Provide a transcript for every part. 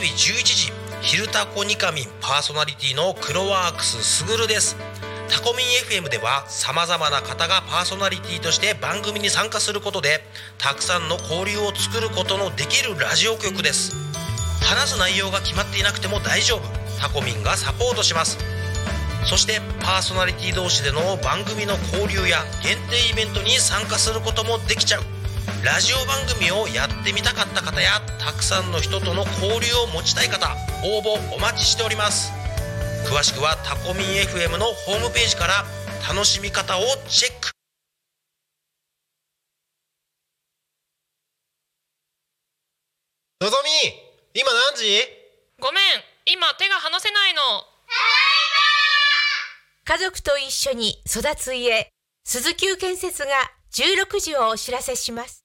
日11時「昼タコニカミン」パーソナリティのクロワークスすぐるです。タコミン FM ではさまざまな方がパーソナリティとして番組に参加することでたくさんの交流を作ることのできるラジオ局です。話す内容が決まっていなくても大丈夫。タコミンがサポートします。そしてパーソナリティ同士での番組の交流や限定イベントに参加することもできちゃう。ラジオ番組をやってみたかった方やたくさんの人との交流を持ちたい方応募お待ちしております。詳しくはタコミン FM のホームページから楽しみ方をチェック。のぞみ今何時？ごめん今手が離せないの。家族と一緒に育つ家鈴木建設が16時をお知らせします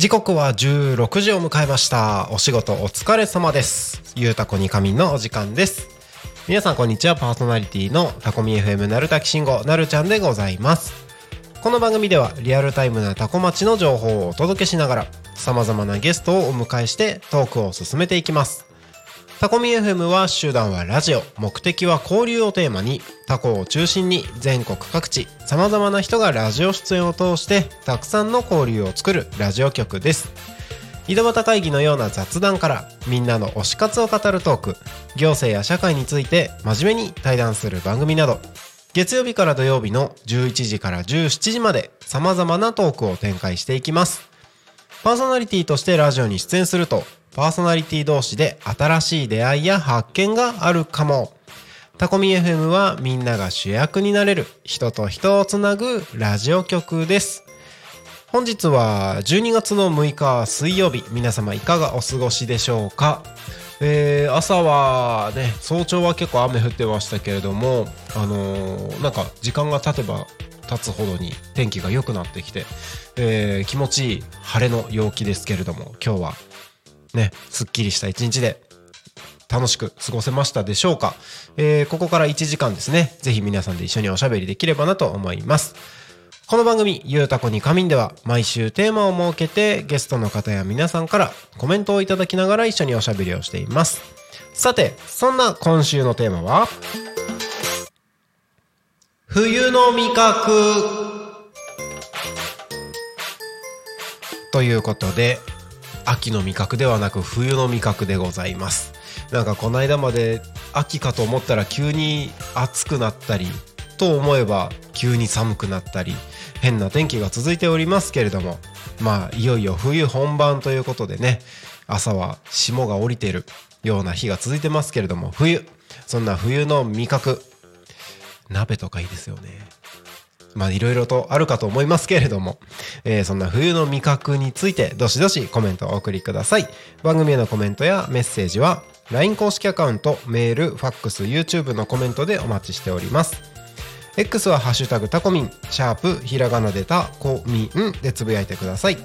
時刻は16時を迎えました。お仕事お疲れ様です。ゆうたこにかみのお時間です。皆さんこんにちは。パーソナリティのタコミ FM なるたきしんごなるちゃんでございます。この番組ではリアルタイムなタコ町の情報をお届けしながら様々なゲストをお迎えしてトークを進めていきます。タコミ FM は集団はラジオ目的は交流をテーマにタコを中心に全国各地様々な人がラジオ出演を通してたくさんの交流を作るラジオ局です。井戸端会議のような雑談からみんなの推し活を語るトーク行政や社会について真面目に対談する番組など月曜日から土曜日の11時から17時まで様々なトークを展開していきます。パーソナリティとしてラジオに出演するとパーソナリティ同士で新しい出会いや発見があるかも。タコミ FM はみんなが主役になれる人と人をつなぐラジオ局です。本日は12月の6日水曜日皆様いかがお過ごしでしょうか？えー朝はね早朝は結構雨降ってましたけれどもあのーなんか時間が経てば経つほどに天気が良くなってきて、えー気持ちいい晴れの陽気ですけれども今日はねすっきりした一日で楽しく過ごせましたでしょうか、えーここから1時間ですね。ぜひ皆さんで一緒におしゃべりできればなと思います。この番組「ゆうたこに仮眠」では毎週テーマを設けてゲストの方や皆さんからコメントをいただきながら一緒におしゃべりをしています。さてそんな今週のテーマは冬の味覚。ということで秋の味覚ではなく冬の味覚でございます。なんかこの間まで秋かと思ったら急に暑くなったりと思えば急に寒くなったり変な天気が続いておりますけれどもまあいよいよ冬本番ということでね朝は霜が降りているような日が続いてますけれども冬そんな冬の味覚鍋とかいいですよね。まあいろいろとあるかと思いますけれども、えーそんな冬の味覚についてどしどしコメントをお送りください。番組へのコメントやメッセージは LINE 公式アカウントメールファックス YouTube のコメントでお待ちしております。X はハッシュタグタコミンシャープひらがなでタコミンでつぶやいてください。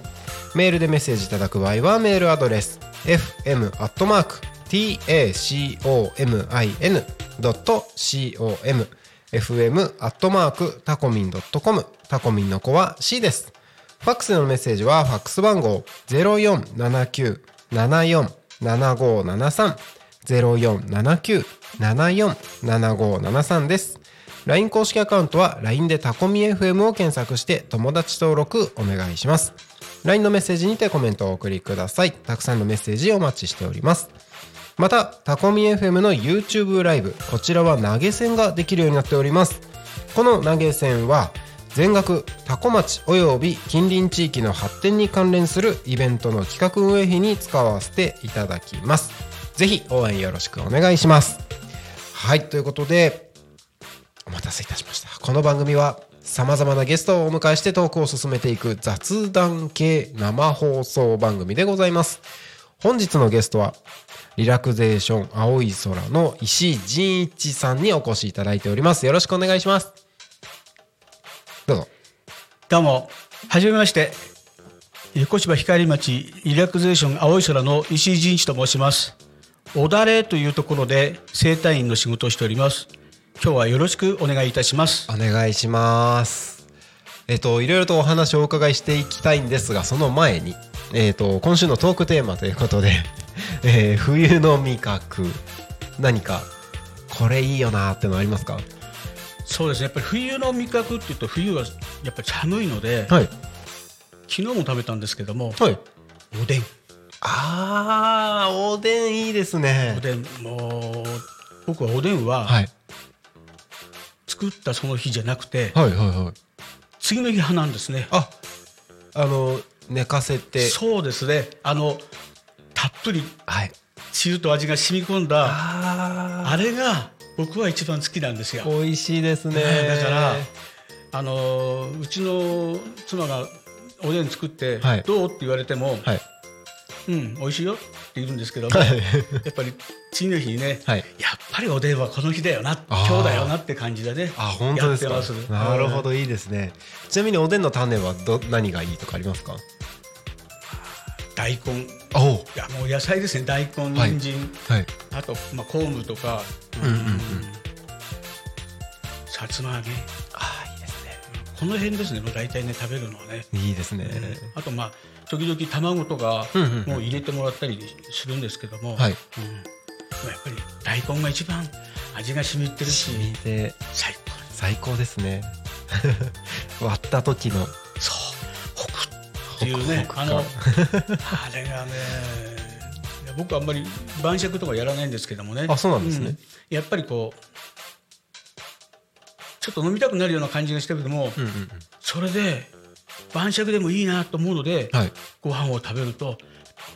メールでメッセージいただく場合はメールアドレス fm.tacomin.com fm アットマークタコミン .com タコミンの子は C です。ファックスでのメッセージはファックス番号0479747573 0479747573です。LINE 公式アカウントは LINE でタコミ FM を検索して友達登録お願いします。LINE のメッセージにてコメントをお送りください。たくさんのメッセージお待ちしております。またタコミ FM の YouTube ライブこちらは投げ銭ができるようになっております。この投げ銭は全額タコ町および近隣地域の発展に関連するイベントの企画運営費に使わせていただきます。ぜひ応援よろしくお願いします。はいということでお待たせいたしました。この番組はさまざまなゲストをお迎えしてトークを進めていく雑談系生放送番組でございます。本日のゲストはリラクゼーション青い空の石井仁一さんにお越しいただいておりますよろしくお願いしますどうぞどうも、はじめまして。横芝光町リラクゼーション青い空の石井仁一と申します。おだれというところで整体院の仕事をしております。今日はよろしくお願いいたします。お願いします。えっ、といろいろとお話をお伺いしていきたいんですがその前に、えっと今週のトークテーマということで、えー冬の味覚何かこれいいよなーってのありますか？そうですね。やっぱり冬の味覚っていうと冬はやっぱり寒いので、はい昨日も食べたんですけども、はいおでん。あーおでんいいですねおでんもう僕はおでんははい作ったその日じゃなくて、はいはいはい次の日派なんですね。ああの寝かせてそうですね。あのたっぷりはい。つゆと味が染み込んだああれが僕は一番好きなんですよ。ー美味しいですね。だからあのーうちの妻がおでん作って、はい。どう？って言われても、はい。うん美味しいよ。って言うんですけども、やっぱり次の日にね、はい。やっぱりおでんはこの日だよな今日だよなって感じでねあ本当ですか。なるほどいいですね。ちなみにおでんの種はど何がいいとかありますか？大根。いやもう野菜ですね。大根はい人参、はい。あと、まあ、昆布とか、うんうんうん。さつま揚げ。ああいいですね。この辺ですね。もう大体ね食べるのはね。いいですね。あとまあ時々卵とかもう入れてもらったりするんですけども、はい。うん、やっぱり大根が一番味が染みてるし。染みて。最高。最高ですね。割った時の。そうっていうねあのあれがね僕はあんまり晩酌とかやらないんですけどもねあそうなんですねんやっぱりこうちょっと飲みたくなるような感じがしてるけども、うんうんそれで晩酌でもいいなと思うので、はい。ご飯を食べると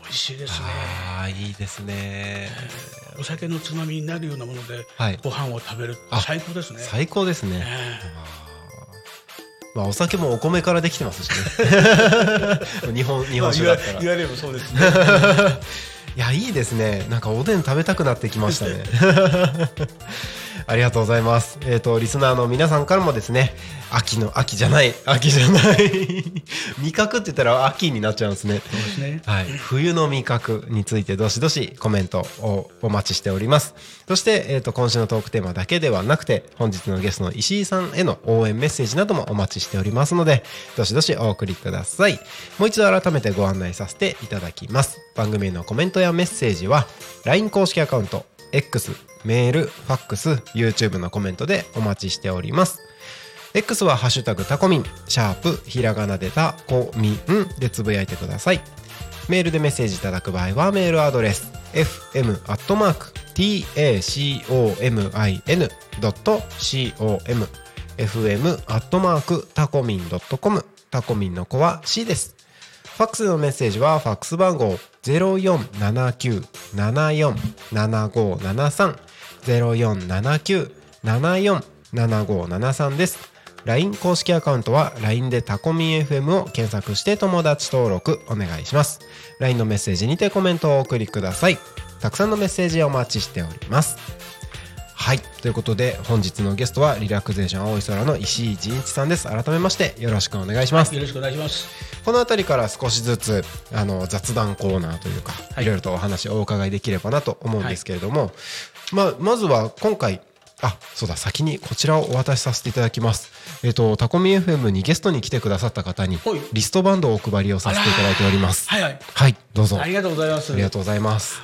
美味しいですねああいいですね。お酒のつまみになるようなものではい。ご飯を食べるあ最高ですね。最高ですね。えまあお酒もお米からできてますしね。日本日え本酒だったら。い言われればそうですね。やいいですね。なんかおでん食べたくなってきましたね。ありがとうございます。えっ、とリスナーの皆さんからもですね、秋の秋じゃない秋じゃない 味覚って言ったら秋になっちゃうんですね。そうですね。はい、冬の味覚についてどしどしコメントをお待ちしておりますそして、えー、と今週のトークテーマだけではなくて本日のゲストの石井さんへの応援メッセージなどもお待ちしておりますのでどしどしお送りくださいもう一度改めてご案内させていただきます番組へのコメントやメッセージは LINE 公式アカウント X メールファックス YouTube のコメントでお待ちしております。X はハッシュタグタコミン。シャープひらがなでタコミン。でつぶやいてください。メールでメッセージいただく場合はメールアドレス fm.tacomin.com fm タコミン .com タコミンの子は C です。ファックスのメッセージはファックス番号0479747573 0479747573です。LINE 公式アカウントは LINE でタコミン FM を検索して友達登録お願いします。LINE のメッセージにてコメントをお送りください。たくさんのメッセージをお待ちしております。はい。ということで本日のゲストはリラクゼーション青い空の石井仁一さんです。改めましてよろしくお願いします。よろしくお願いします。この辺りから少しずつあの雑談コーナーというか、はい。い、ろいろとお話をお伺いできればなと思うんですけれども、まあ、まずは今回あそうだ先にこちらをお渡しさせていただきます。えっ、とタコミ FM にゲストに来てくださった方にはい。リストバンドをお配りをさせていただいております。はいはい。はいどうぞ。あありがとうございます。りがとうございます。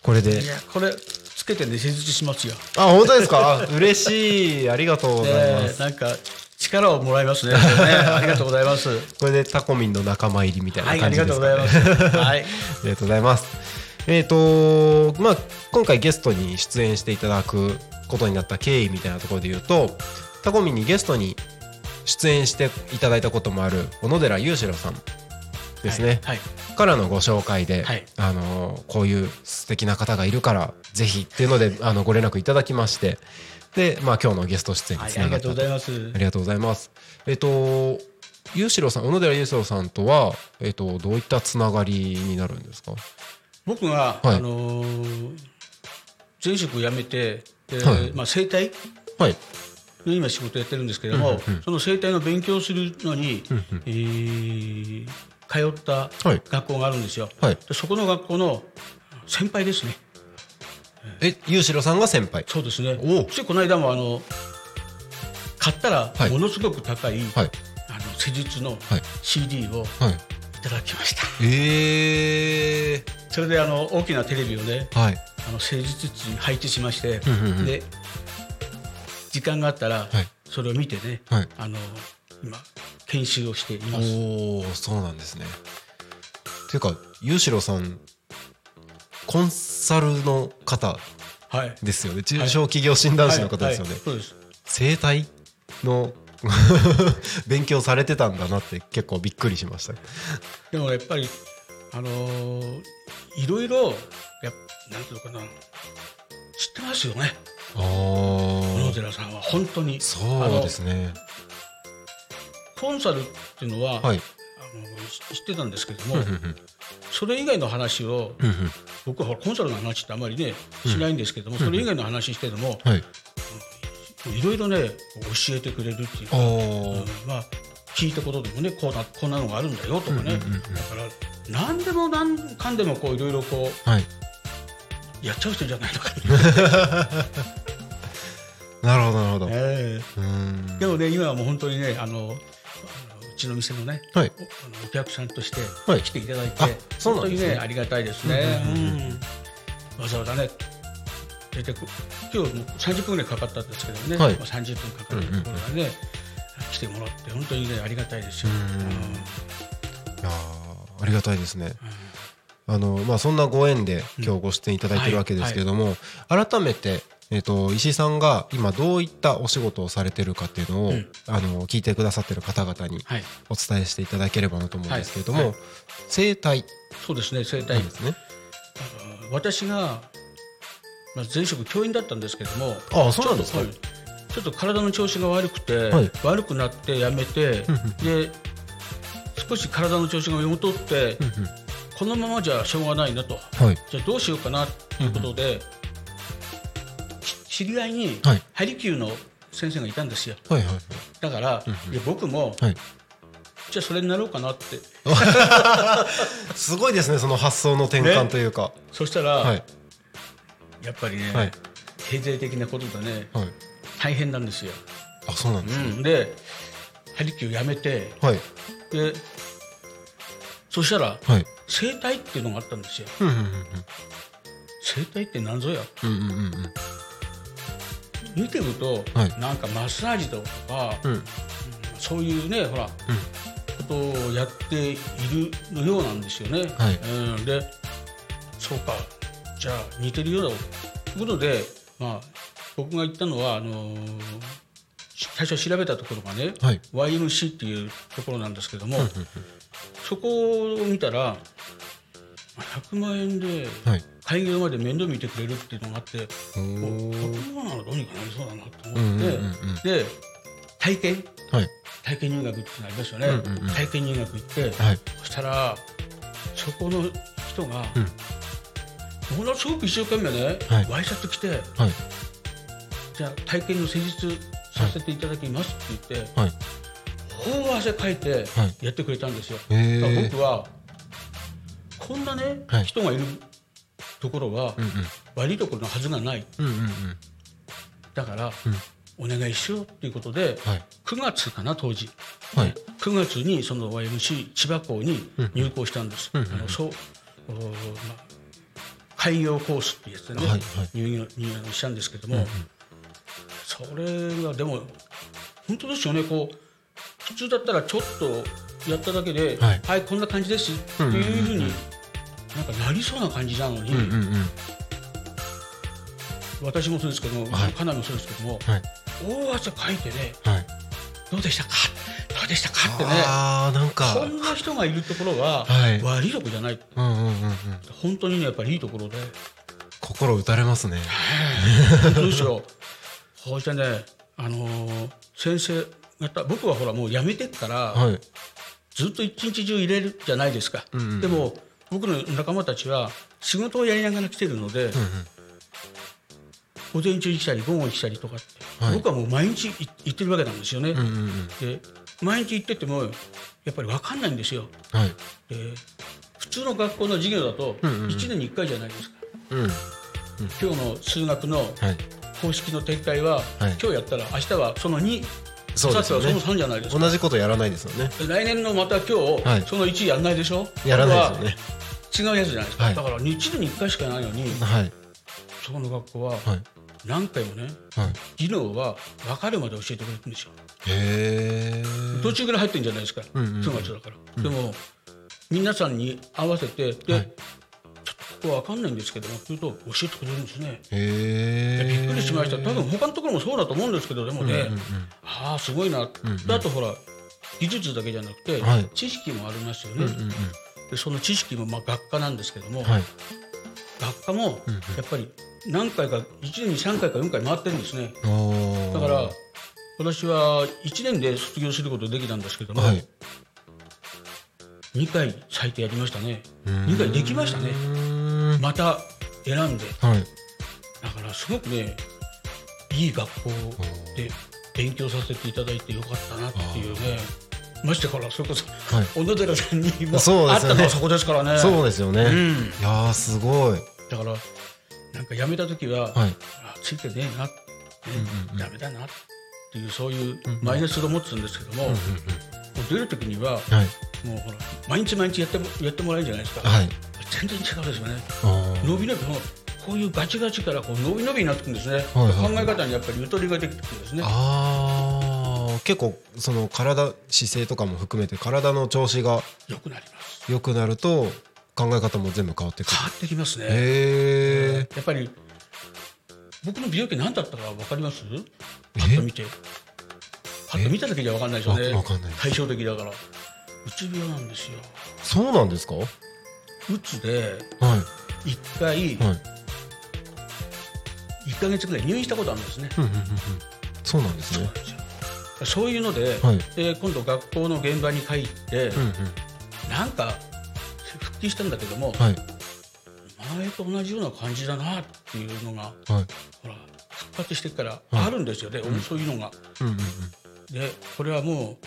これでいやこれつけてね施術しますよ。あ本当ですか？あ嬉しいありがとうございますえーなんか力をもらいますね。ね ありがとうございます。これでタコミンの仲間入りみたいは、ないあり感じでがとうすかねございます。はい。ありがとうございます。えっ、とまあ今回ゲストに出演していただくことになった経緯みたいなところで言うとタコミンにゲストに出演していただいたこともある小野寺裕次郎さんですね、はい。からのご紹介で、はいあのこういう素敵な方がいるからぜひっていうのであのご連絡いただきましてで、まあ今日のゲスト出演にはい、つながったありがとうございますあ。りがとうございます。えっと、ゆうしろさん、小野寺ゆうしろさんとは、えっと、どういったつながりになるんですか？僕が、はいあのー前職辞めて、ではいまあ、整体？はい。の今仕事やってるんですけども、その整体の勉強をするのに、えー通ったはい。学校があるんですよ、はい。でそこの学校の先輩ですね。え、ゆうしろさんが先輩。そうですね。そしてこの間もあの買ったらはい。ものすごく高い、はい。あの施術のはい。CD をはい。いただきました、ええそれであの大きなテレビをねはい。あの施術室に配置しまして、で時間があったら、はい。それを見てね、はい。あの今研修をしています。おお、そうなんですね。ていうか、ゆうしろさん。コンサルの方はい。ですよね。中小企業診断士の方ですよね。生態の 勉強されてたんだなって結構びっくりしました。でもやっぱりあのーいろいろやっなんていうのかな知ってますよね。あ小野あ、寺さんは本当にそうですね。コンサルっていうのは、はい。あの知ってたんですけども、それ以外の話を僕はコンサルの話ってあまりねしないんですけども、それ以外の話してても、はい。いろいろね教えてくれるっていうか、まあ聞いたことでもねこうなこんなのがあるんだよとかね、だから何でも何かんでもこういろいろこはい。うやっちゃう人じゃないのかなるほどなるほど。な、えうー。でもね今はもう本当にねあのちの店のねはい。おあのお客さんとしてはい。来ていただいて、あそうなんですね。にねありがたいですね、うんわざわざね出てく今日もう30分ぐらいかかったんですけどね、はい。まあ30分かかるところがね、来てもらって本当にねありがたいですよ、うん。うんいやーありがたいですね。あのまあそんなご縁で今日ご出演いただいてるわけですけれども、改めて。えっと石井さんが今どういったお仕事をされてるかっていうのを、うん。あの聞いてくださってる方々にはい。お伝えしていただければなと思うんですけれども、はい。はい生態。そうですね整体、ですね。私が、まあ、前職教員だったんですけどもあそうなんですか。ちょっとはい。ちょっと体の調子が悪くて、はい。悪くなってやめて、で少し体の調子が戻って、このままじゃしょうがないなと。はい。じゃあどうしようかなということで、し知り合いにはい。ハリキューの先生がいたんですよ。はいはい。だから、いや僕も、はい。じゃあそれになろうかなって。すごいですねその発想の転換というか。そしたら、はい。やっぱりね、はい。経済的なことでねはい。大変なんですよ、あそうなんですね。うん、でハリキューやめてはい。でそしたらはい。整体っていうのがあったんですよ。うんうんうん整体って何ぞや？うんうんうんうん見てると、はい。なんかマッサージとか、うん。そういうねほら、ことをやっているのようなんですよね、はい。うん、でそうか。じゃあ似てるようだということで、まあ、僕が言ったのはあのーし最初調べたところがね、はい。YMC っていうところなんですけども、そこを見たらまあ100万円ではい。開業まで面倒見てくれるっていうのがあっておおーこんなのどうにかなりそうだなと思って、うんうんうんうん。で体験？はい。体験入学ってありますよね、うんうんうん。体験入学行って、はい。そしたらそこの人が、ものすごく一生懸命ね、はい。ワイシャツ着てはい。じゃあ体験の施術させていただきますって言って、はい。大汗かいてはい。やってくれたんですよ、僕はこんなね、はい。人がいるところはうんうん。悪いところのはずがない。うんうんうん。だから、お願いしようっていうことで、はい。9月かな当時、はい。9月にその YMC 千葉校に入校したんです、うんあのそうおまあ、開業コースってやつでね、はいはい。入学したんですけども、それがでも本当ですよね。こう普通だったらちょっとやっただけで「ははいい、こんな感じです」っていうふうになんかなりそうな感じなのに、うんうんうん。私もそうですけども、はい。かなりもそうですけども、はい。大汗かいてねはい。どうでしたか？どうでしたか？ってね。ああなんか。こんな人がいるところははい。悪いところじゃない、うんうんうんうん。本当にねやっぱりいいところで。心打たれますね。本当ですよ そうしてね、あのー先生方僕はほらもう辞めてっから、はい。ずっと一日中入れるじゃないですか、んうん。でも僕の仲間たちは仕事をやりながら来てるので、午前中に来たり午後に来たりとかって、はい。僕はもう毎日い行ってるわけなんですよね、うんうんうんで毎日行っててもやっぱり分かんないんですよ。はい。で普通の学校の授業だとうんうんうん。1年に1回じゃないですか、うん。今日の数学のはい。公式の撤回は、はい。今日やったら明日はその2そうですよね。その3じゃないですか。同じことやらないですよね。で来年のまた今日、はい。その1やんないでしょ？やらないですよね。違うやつじゃないですか、はい。だから1年に1回しかないのにはい。そこの学校ははい。何回もねはい。技能は分かるまで教えてくれるんですよ。へえ途中から入ってるんじゃないですか、うんうんうん。9月だから、でも皆さんに合わせてで、はいちょっとここ分かんないんですけどもっていうと教えてくれるんですね。びっくりしました。多分他のところもそうだと思うんですけどでもね、うんうんうん。ああすごいな、んうんであとほら技術だけじゃなくて、はい。知識もありますよね、うんうんうん。でその知識もまあ学科なんですけども、はい。学科もやっぱり何回か1年に3回か4回回ってるんですね。だから私は1年で卒業することできたんですけども、はい。2回最低やりましたね。うん。2回できましたねまた選んで。はい。だからすごくねいい学校で勉強させていただいてよかったなっていうね。ましてからそれこそはい。小野寺さんにもそうですよね。会ったのはそこですからね。そうですよね、いうん。やーすごい。だからなんか辞めた時は、はい。あついてねえな、ねうんうんダメだなっていうそういうマイナスを持ってたんですけども,、もう出る時にははい。もうほら毎日毎日やってもやってもらえるじゃないですか、はい全然違うですよね。伸び伸びこのこういうガチガチからこう伸び伸びになってくるんですね、はいはい考え方にやっぱりゆとりができてくるんですね。結構その体姿勢とかも含めて体の調子が良くなります。良くなると考え方も全部変わってくる。変わってきますね。へえやっぱり僕の病気何だったか分かります？パッと見て。パッと見ただけじゃ分かんないですよね。わわかんない。対照的だから。うつ病なんですよ。そうなんですか？はうつでい。1回はい。1か月ぐらい入院したことあるんですね。うんうんうんうん。そうなんですね。そういうので,、はい。で今度学校の現場に帰って、うんうん。なんか復帰したんだけども、はい。前と同じような感じだなっていうのがはい。ほら復活してからあるんですよね、そういうのが。うんうんでこれはもう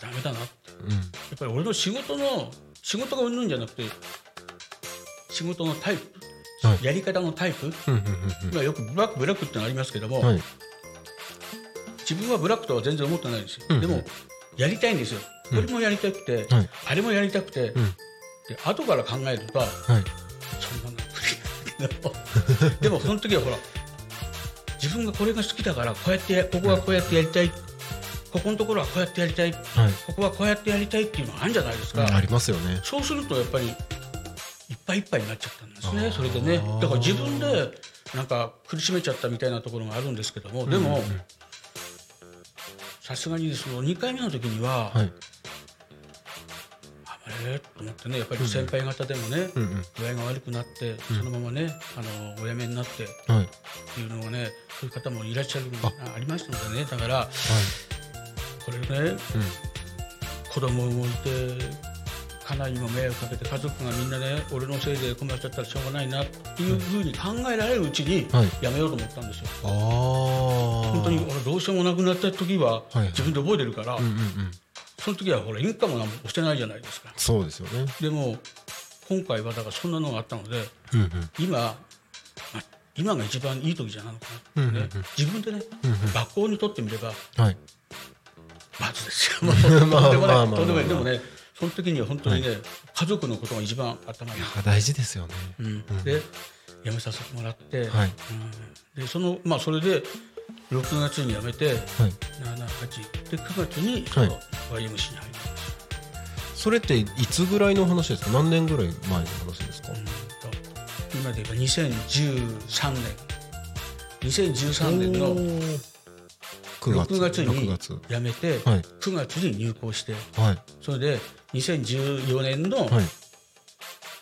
ダメだなって。うんうん。やっぱり俺の仕事の仕事がうんぬんじゃなくて仕事のタイプ、はい。やり方のタイプ、うんうんまあ、よくブラックブラックってのありますけども、うんはい。自分はブラックとは全然思ってないんですよ、うんうん。でもやりたいんですよ。これもやりたくて、はい。あれもやりたくて、ん。で後から考えるとはい。そんなの でもその時はほら自分がこれが好きだからこうやってやここはこうやってやりたい、ここのところはこうやってやりたい。はい。ここはこうやってやりたいっていうのがあるんじゃないですか、うんありますよね。そうするとやっぱりいっぱいいっぱいになっちゃったんですねそれでね。だから自分でなんか苦しめちゃったみたいなところがあるんですけどもでもさすがにその2回目の時には、はい。あれ？と思ってねやっぱり先輩方でもね、うんうん。具合が悪くなってそのままね、あのお辞めになってっはい。ていうのがねそういう方もいらっしゃるあ。ありましたのでね。だからこれね、うん。子供もいて家内にも迷惑かけて家族がみんなね俺のせいで困っちゃったらしょうがないなっていうふうに考えられるうちにはい。やめようと思ったんですよ。ああ本当に俺どうしようもなくなった時ははい。自分で覚えてるから、うんうんうん。その時はほらインカムなんも押してないじゃないですか。そうですよね。でも今回はだからそんなのがあったのでうんうん。今、まあ今が一番いい時じゃないのかなって。ね、うんうんうん。自分でね、学校にとってみればはい。罰ですよ。とんでもない。とんでもない。でもねその時には本当にね、家族のことが一番頭に、あ大事ですよね。うん。で辞めさせてもらって、はい。うん。でそのまあそれで6月に辞めてはい。78で9月にはい。その YMC に入ります。それっていつぐらいの話ですか？何年ぐらい前の話ですか？うんと今で言えば2013年。2013年の9 6月。に6月。辞めて、はい。9月に入校してはい。それで2014年のはい。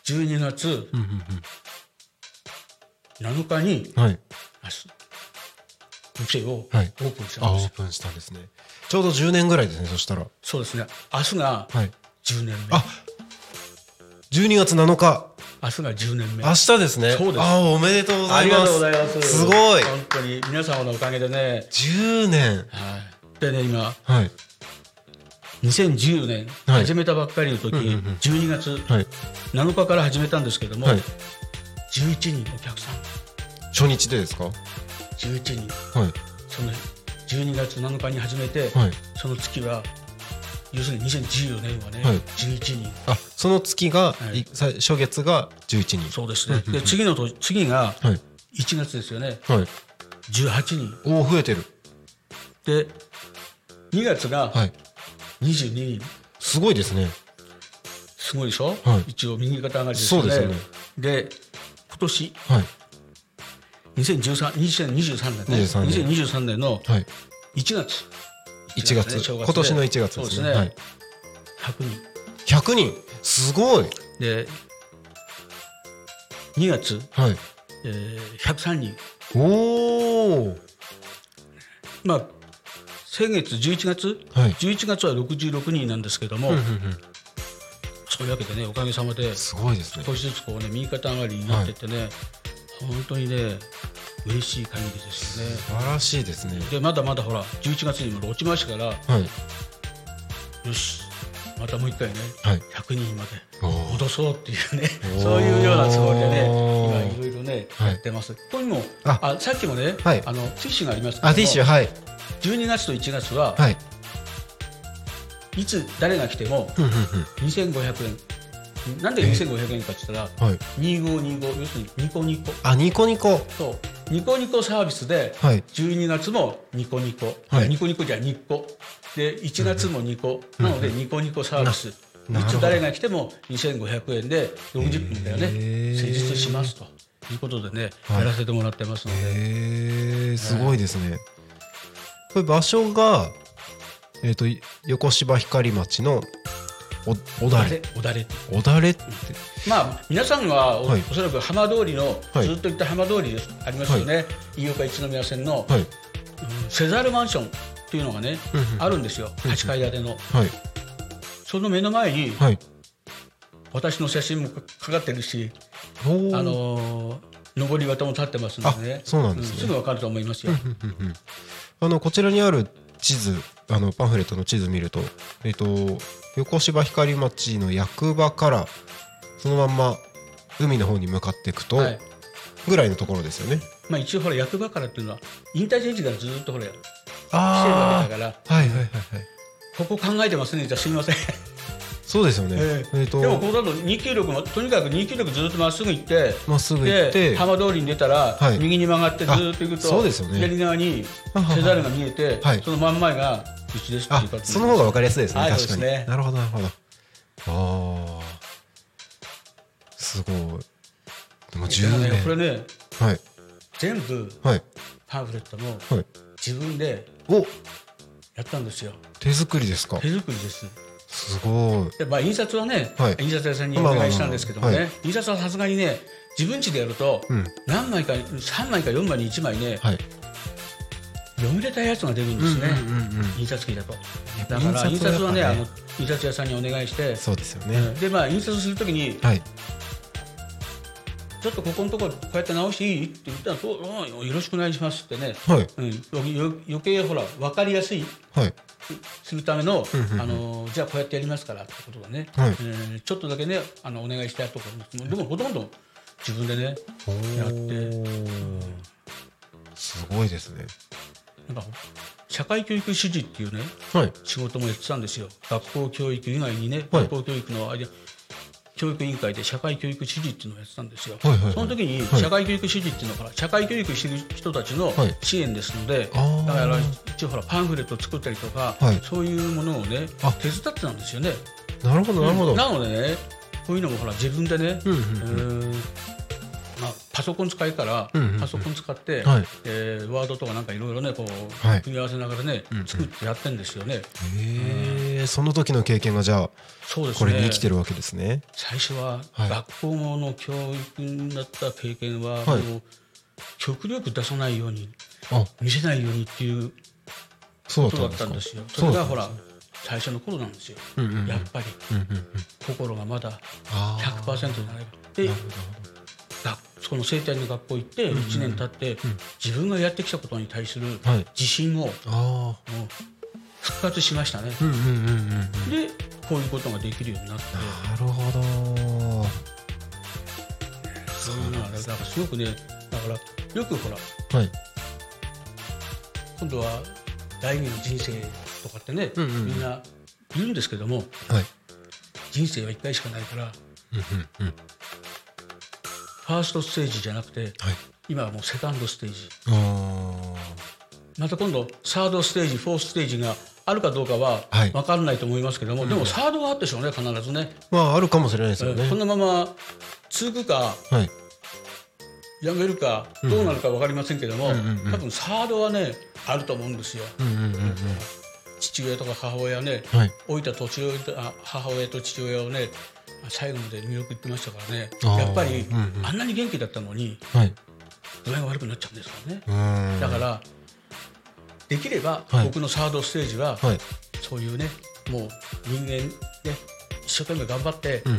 12月うんうん7日にあす店をオはい。ープンしたんですよ、ープンしたんですね。ちょうど10年ぐらいですねそしたら。そうですね。明日がはい。10年目、あ12月7日明日が10年目。明日ですね。そうです。あおめでとうございます。ありがとうございます。すごい。本当に皆様のおかげでね、10年。はい、でね今はい。2014年はい。始めたばっかりの時、うんうんうん。12月はい。7日から始めたんですけども、はい。11人お客さん。初日でですか？はい。11人その12月7日に始めて、はい。その月は要するに2014年はね、はい。11人。あその月が、はい。初月が11人。そうですね。で次の年次がはい。1月ですよね。はい。18人。おお増えてる。で2月がはい。22人、すごいですね。すごいでしょ、はい。一応右肩上がりですよね。そうですよね。で今年はい。2013 2023年ね。23年。2023年のはい。1月1月。今年の1月ですね。すね、はい、100人。100人。すごい。で2月、はい。えー、103人。おおまあ先月11月、はい。11月は66人なんですけども、うんうんうん。そういうわけでねおかげさまで。すごいですね。少しずつこうね右肩上がりになってってね、本当にね嬉しい限りですよね。素晴らしいですね。でまだまだほら11月にも落ちましたからはい。よしまたもう一回ね、はい。100人まで戻そうっていうねそういうようなつもりでね今いろいろねはい。やってます、ここにもあ。あさっきもね、はい。あのティッシュがあります。けどティッシュはい。12月と1月は、はい。い、つ誰が来てもふんふんふん。2500円。なんで2500円かって言ったらはい。2525要するにニコニコあニコニコそうニコニコサービスではい。12月もニコニコ、はい。ニコニコじゃニッコ。で1月もニコ、なのでニコニコサービス、いつ誰が来ても2500円で60分だよね。施術しますと。いうことでね、はい。やらせてもらってますので、すごいですね。これ場所がえっと横芝光町のおおだれ。おだれおだれって。まあ皆さんはお,、はい。そらく浜通りの、はい。ずっと行った浜通りですありますよね、飯岡一宮線の、セザールマンションっていうのがね、あるんですよ。8階建ての、はい。その目の前にはい。私の写真もかかかってるし、あのー、上り方も立ってますのでね。あそうなんですね。すぐわかると思いますよ、あのこちらにある地図あのパンフレットの地図見るとえっ、と横芝光町の役場からそのまんま海の方に向かっていくとはい。ぐらいのところですよね。まあ、一応ほら役場からっていうのはインターチェンジがずっとほら来てるあわけだから。あはいはいはいはい。ここ考えてますね。じゃあすみません。そうですよね。ええ。っ、と。でもここだと296もとにかく296ずっとまっすぐ行ってまっすぐ行って。で浜通りに出たら、はい。右に曲がってずっと行くあとそうですよね。左側にセザールが見えて、はい。その真ん前がうちですあその方が分かりやすいですね、はい確かに。ね。なるほどなるほど。ああすごい。でも10でもね年これねはい。全部はい。パンフレットもはい。自分でお！やったんですよ。手作りですか？手作りです。すごい。で、まあ、印刷はね、はい。印刷屋さんにお願いしたんですけどもね、まあまあ印刷はさすがにね自分家でやるとうん。何枚か3枚か4枚に1枚ねはい読みれたやつが出るんですね、うんうんうんうん。印刷機だと。だから印刷はねあの印刷屋さんにお願いして。そうですよね、うん。でまあ印刷するときにはい。ちょっとここのところこうやって直していいって言ったらそううんよろしくお願いしますってね、はい。うん、余計ほら分かりやすいはい。するための、うんうんうん。あのじゃあこうやってやりますからってことがね、はい。えーちょっとだけねあのお願いしたいところでもほとんど自分でねやって。すごいですねなんか社会教育主事っていうねはい。仕事もやってたんですよ。学校教育以外にね、はい。学校教育のあれ教育委員会で社会教育主事っていうのをやってたんですよ、はいはいはい。その時にはい。社会教育主事っていうのはほら社会教育してる人たちのはい。支援ですので、あー。だから一応ほらパンフレットを作ったりとか、はい。そういうものをねあ。手伝ってたんですよね。なるほどなるほど、なのでねこういうのもほら自分でね、うんうんえーまあ、パソコン使いから、パソコン使って、はい。えーワードとかなんかいろいろねこう、はい。組み合わせながらね、うんうん。作ってやってんですよね。へえその時の経験がじゃあそうですね。これに生きてるわけですね。最初ははい。学校の教育になった経験は、はい。もう極力出さないようにあ。見せないようにっていうことだだったたんですすよ。それがほら最初の頃なんですよ。うんうんうん。やっぱり。うんうんうん。心がまだあー。100%になれば。でなるほどがその生体の学校行って1年経って自分がやってきたことに対するはい。自信を復活しましたね。でこういうことができるようになって。なるほど。そういうのはねだからすごくねだからよくほらはい。今度は第二の人生とかってね、うんうんみんな言うんですけどもはい。人生は1回しかないからうんうんうんファーストステージじゃなくてはい。今はもうセカンドステージ。あまた今度サードステージフォースステージがあるかどうかははい。分からないと思いますけども、でもサードがあったでしょうね必ずね。ーまああるかもしれないですよね。このまま続くかはい。やめるかどうなるか分かりませんけども、うんうんうん。多分サードはねあると思うんですよ。うんうんうんうん。父親とか母親ね、はい。老いた父親とあ母親と父親をね最後まで見送ってましたからね。やっぱり、うんうん。あんなに元気だったのにはい。具合が悪くなっちゃうんですからね、だからできれば、はい。僕のサードステージは、はい。そういうねもう人間ね一生懸命頑張って、うんうん。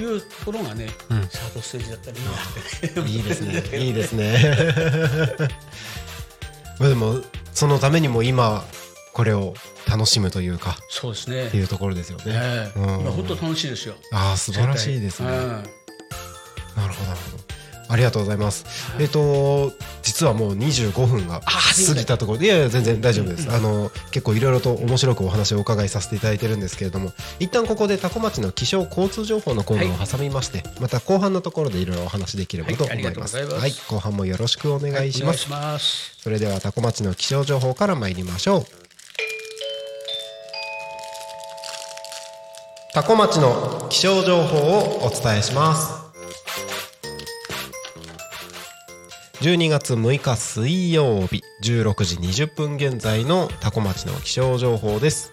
いうところがね、うん。サードステージだったらいいなって。いいですね。いいですね。まあでもそのためにも今これを楽しむというかそうですねっていうところですよね。ええうん今本当楽しいですよああ素晴らしいですね。うんなるほどなるほど。ありがとうございます。えっと実はもう25分が過ぎたところでいやいや全然大丈夫です。あの結構いろいろと面白くお話をお伺いさせていただいてるんですけれども、一旦ここで多古町の気象交通情報のコーナーを挟みまして、また後半のところでいろいろお話できればと思います。はいはい、後半もよろしくお願いします。お願いしますそれでは多古町の気象情報から参りましょう多古町の気象情報をお伝えします。12月6日水曜日16時20分現在の多古町の気象情報です。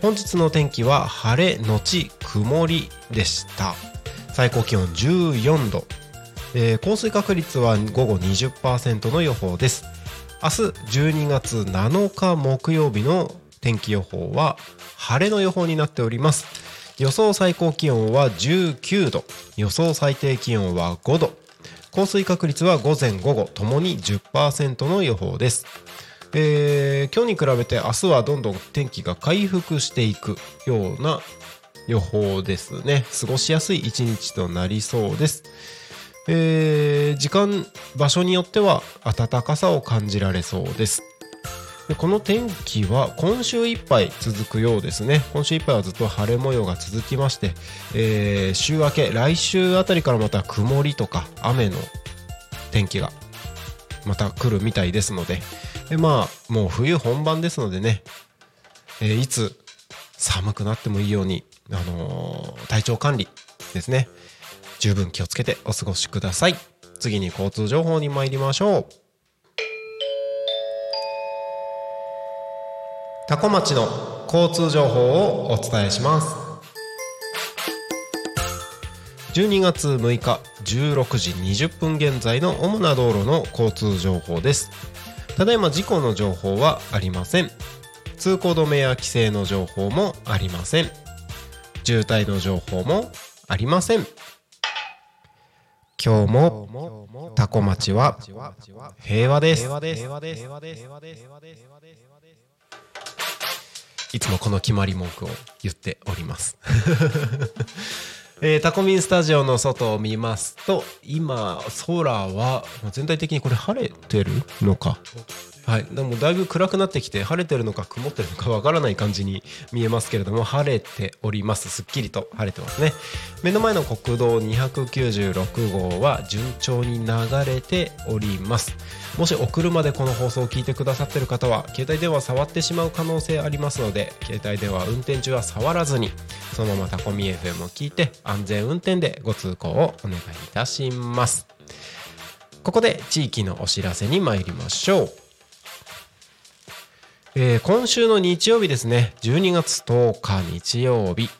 本日の天気は晴れのち曇りでした。最高気温14度、えー降水確率は午後20%の予報です。明日12月7日木曜日の天気予報は晴れの予報になっております。予想最高気温は19度。予想最低気温は5度。降水確率は午前午後ともに10%の予報です。えー今日に比べて明日はどんどん天気が回復していくような予報ですね。過ごしやすい一日となりそうです。えー時間場所によっては暖かさを感じられそうです。でこの天気は今週いっぱい続くようですね。今週いっぱいはずっと晴れ模様が続きまして、えー週明け来週あたりからまた曇りとか雨の天気がまた来るみたいですのででまあもう冬本番ですのでね、えーいつ寒くなってもいいように、あのー体調管理ですね。十分気をつけてお過ごしください。次に交通情報に参りましょう。多古町の交通情報をお伝えします。12月6日16時20分現在の主な道路の交通情報です。ただいま事故の情報はありません。通行止めや規制の情報もありません。渋滞の情報もありません。今日もタコ町は平和です。いつもこの決まり文句を言っております。えータコミンスタジオの外を見ますと今空は全体的にこれ晴れてるのか。はい、でもだいぶ暗くなってきて晴れてるのか曇ってるのかわからない感じに見えますけれども晴れております。すっきりと晴れてますね。目の前の国道296号は順調に流れております。もしお車でこの放送を聞いてくださってる方は携帯電話触ってしまう可能性ありますので携帯電話運転中は触らずにそのままタコミ FM を聞いて安全運転でご通行をお願いいたします。ここで地域のお知らせに参りましょう。えー今週の日曜日ですね。12月10日日曜日。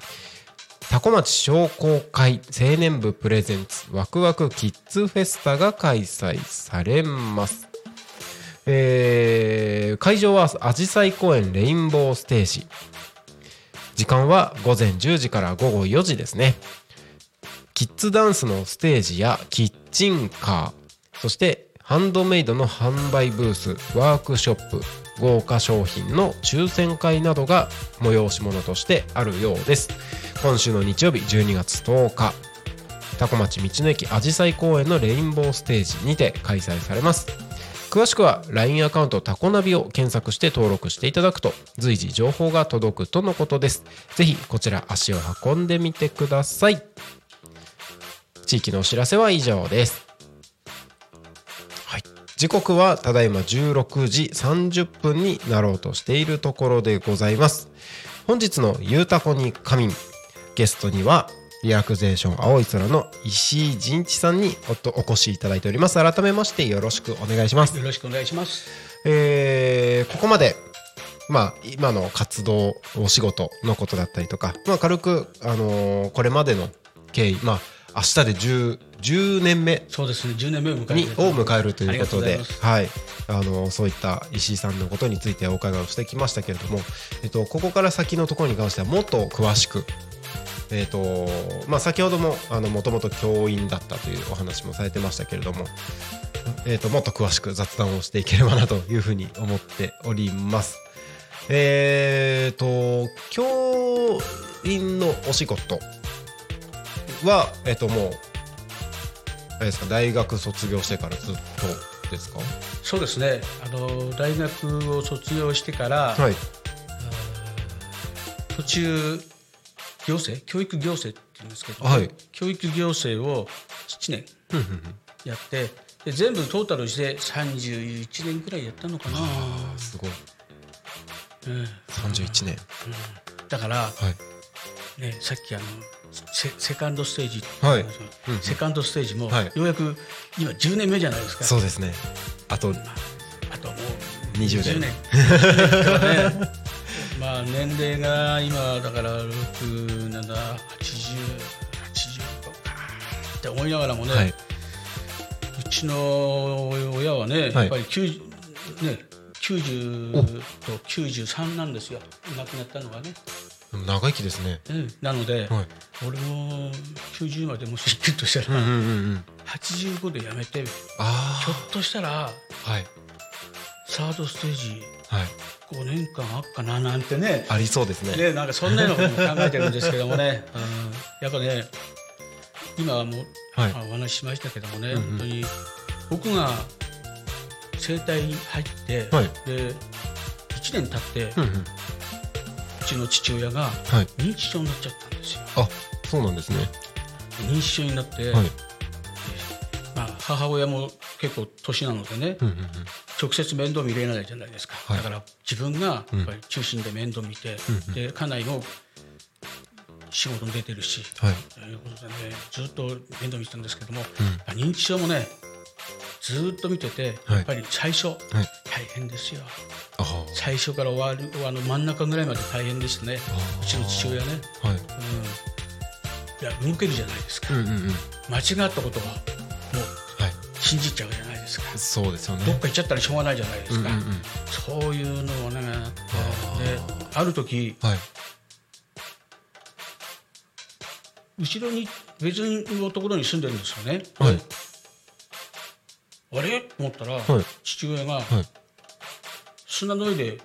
多古町商工会青年部プレゼンツワクワクキッズフェスタが開催されます。えー会場はあじさい公園レインボーステージ。時間は午前10時から午後4時ですね。キッズダンスのステージやキッチンカーそしてハンドメイドの販売ブースワークショップ豪華商品の抽選会などが催し物としてあるようです。今週の日曜日12月10日。多古町道の駅あじさい公園のレインボーステージにて開催されます。詳しくは LINE アカウントタコナビを検索して登録していただくと随時情報が届くとのことです。ぜひこちら足を運んでみてください。地域のお知らせは以上です。時刻はただいま16時30分になろうとしているところでございます。本日の「ゆうたこに仮眠」ゲストにはリラクゼーション青い空の石井仁一さんにお越しいただいております。改めましてよろしくお願いします。よろしくお願いします。えーここまでまあ今の活動お仕事のことだったりとか、まあ、軽く、あのーこれまでの経緯まあ明日で 10, 10年目。そうですね、10年目を迎えにるを迎えるということではい。あのそういった石井さんのことについてお伺いをしてきましたけれども、えっと、ここから先のところに関してはもっと詳しく、えっとまあ、先ほどもあのもともと教員だったというお話もされてましたけれども、えっと、もっと詳しく雑談をしていければなというふうに思っております。えっと教員のお仕事は、えっと、もうあれですか大学卒業してからずっとですか？そうですね、あの大学を卒業してから、はい。途中、行政、教育行政って言うんですけど、はい。教育行政を7年やって、で全部トータルして31年くらいやったのかな。あすごい。うん。31年。だから、はい。ね、さっきあのセセカンドステージ。はい。うんうん。セカンドステージも、はい。ようやく今10年目じゃないですか。そうですね。あとあともう20年。20だからねまあ年齢が今だから6、7、80、80かって思いながらもね、はい。うちの親はね、い。やっぱり90、ね、90と93なんですよ、亡くなったのがね。長生きですね。うん。なので、はい。俺も90までもし生きるとしたら、うんうんうん85でやめて、ひあょっとしたらあはい。サードステージはい。5年間あっかななんてね。ありそうですね。ね、なんかそんなようなことも考えてるんですけどもね、うん、やっぱね今はもう、はい。まあお話ししましたけどもね、うんうん。本当に僕が整体に入って、はい。で1年経って、ううんうんちの父親がはい。認知症になっちゃったんですよ。あそうなんですね。認知症になって、はい。まあ、母親も結構年なのでね、うんうんうん。直接面倒見れないじゃないですか、はい。だから自分がやっぱり中心で面倒見て、うんうん。で家内も仕事に出てるし、はい。ということでねずっと面倒見てたんですけども、認知症もねずっと見てて、はい。やっぱり最初、はい。大変ですよ最初から終わるあの真ん中ぐらいまで大変でしたね。うちの父親ね、はい。うん、いや動けるじゃないですか、うんうんうん。間違ったことはもうはい。信じちゃうじゃないですか。そうですよね。どっか行っちゃったらしょうがないじゃないですか、うんうんうん。そういうのをねあある時はい。後ろに別のところに住んでるんですよね、はい。あれ？と思ったら、はい。父親がはい砂の上で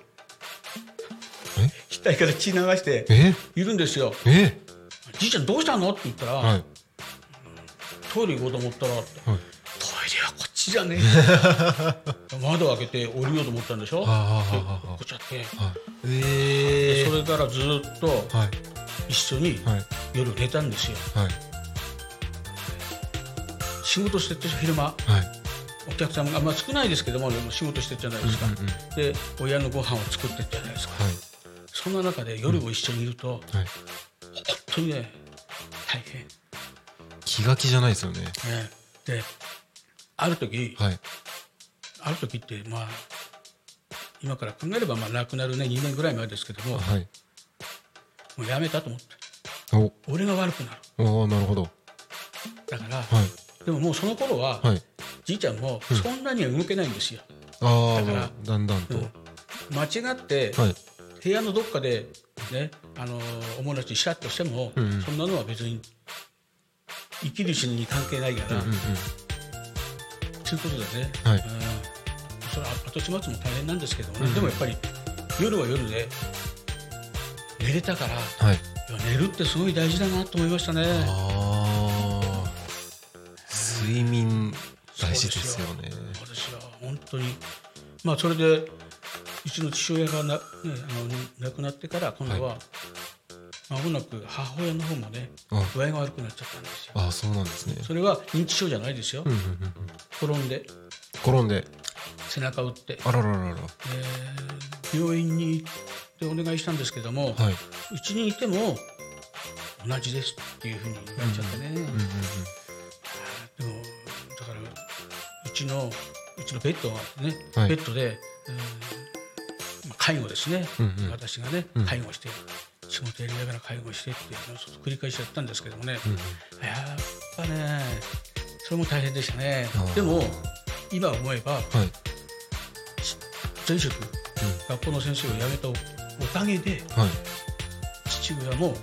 え？額から血流してえ？いるんですよ。え「じいちゃんどうしたの?」って言ったら、はいトイレ行こうと思ったら、はいトイレはこっちじゃねえ 窓開けて降りようと思ったんでしょ？ではあこっちゃってはい。えでえそれからずっとはい。一緒にはい。夜寝たんですよ。はい。仕事してて昼間。はいお客さんが、まあ、少ないですけどもでも仕事してるじゃないですか、うんうんうん。で親のご飯を作ってるじゃないですか、はい。そんな中で夜を一緒にいると、はい。本当にね大変、ね、気が気じゃないですよね。である時、はい。ある時ってまあ今から考えればまあ亡くなるね2年ぐらい前ですけども、はい。もうやめたと思って。お。俺が悪くなる。おーなるほど。だから、はい。でももうその頃は、はいじいちゃんもそんなには動けないんですよ、ああだからだんだんと、うん。間違ってはい。部屋のどっかでねあのおもらししたとしても、うんうん。そんなのは別に生きる死に関係ないから、うんうんそういうことでね、はい。うん。それは後始末も大変なんですけどもね、でもやっぱり夜は夜で寝れたからいはい。や寝るってすごい大事だなと思いましたね。睡眠大事ですよね。私は本当にまあそれでうちの父親がな、ね、あの亡くなってから今度は、まもなく母親の方もねあ具合が悪くなっちゃったんですよ。ああそうなんですね。それは認知症じゃないですよ、うんうんうん転んで。転んで。背中を打って、あららららえー病院に行ってお願いしたんですけども、はい。うちにいても同じですっていうふうに言われちゃってね、うんうんうんでもちのうちのベッドがね、はい。ベッドで、うんまあ介護ですね、うんうん。私がねうん。介護して、仕事やりながら介護してっていうのを繰り返しやったんですけどもね、うんうん。やっぱねそれも大変でしたね。でも今思えばはい。前職、学校の先生を辞めたおおかげではい。父親もはい。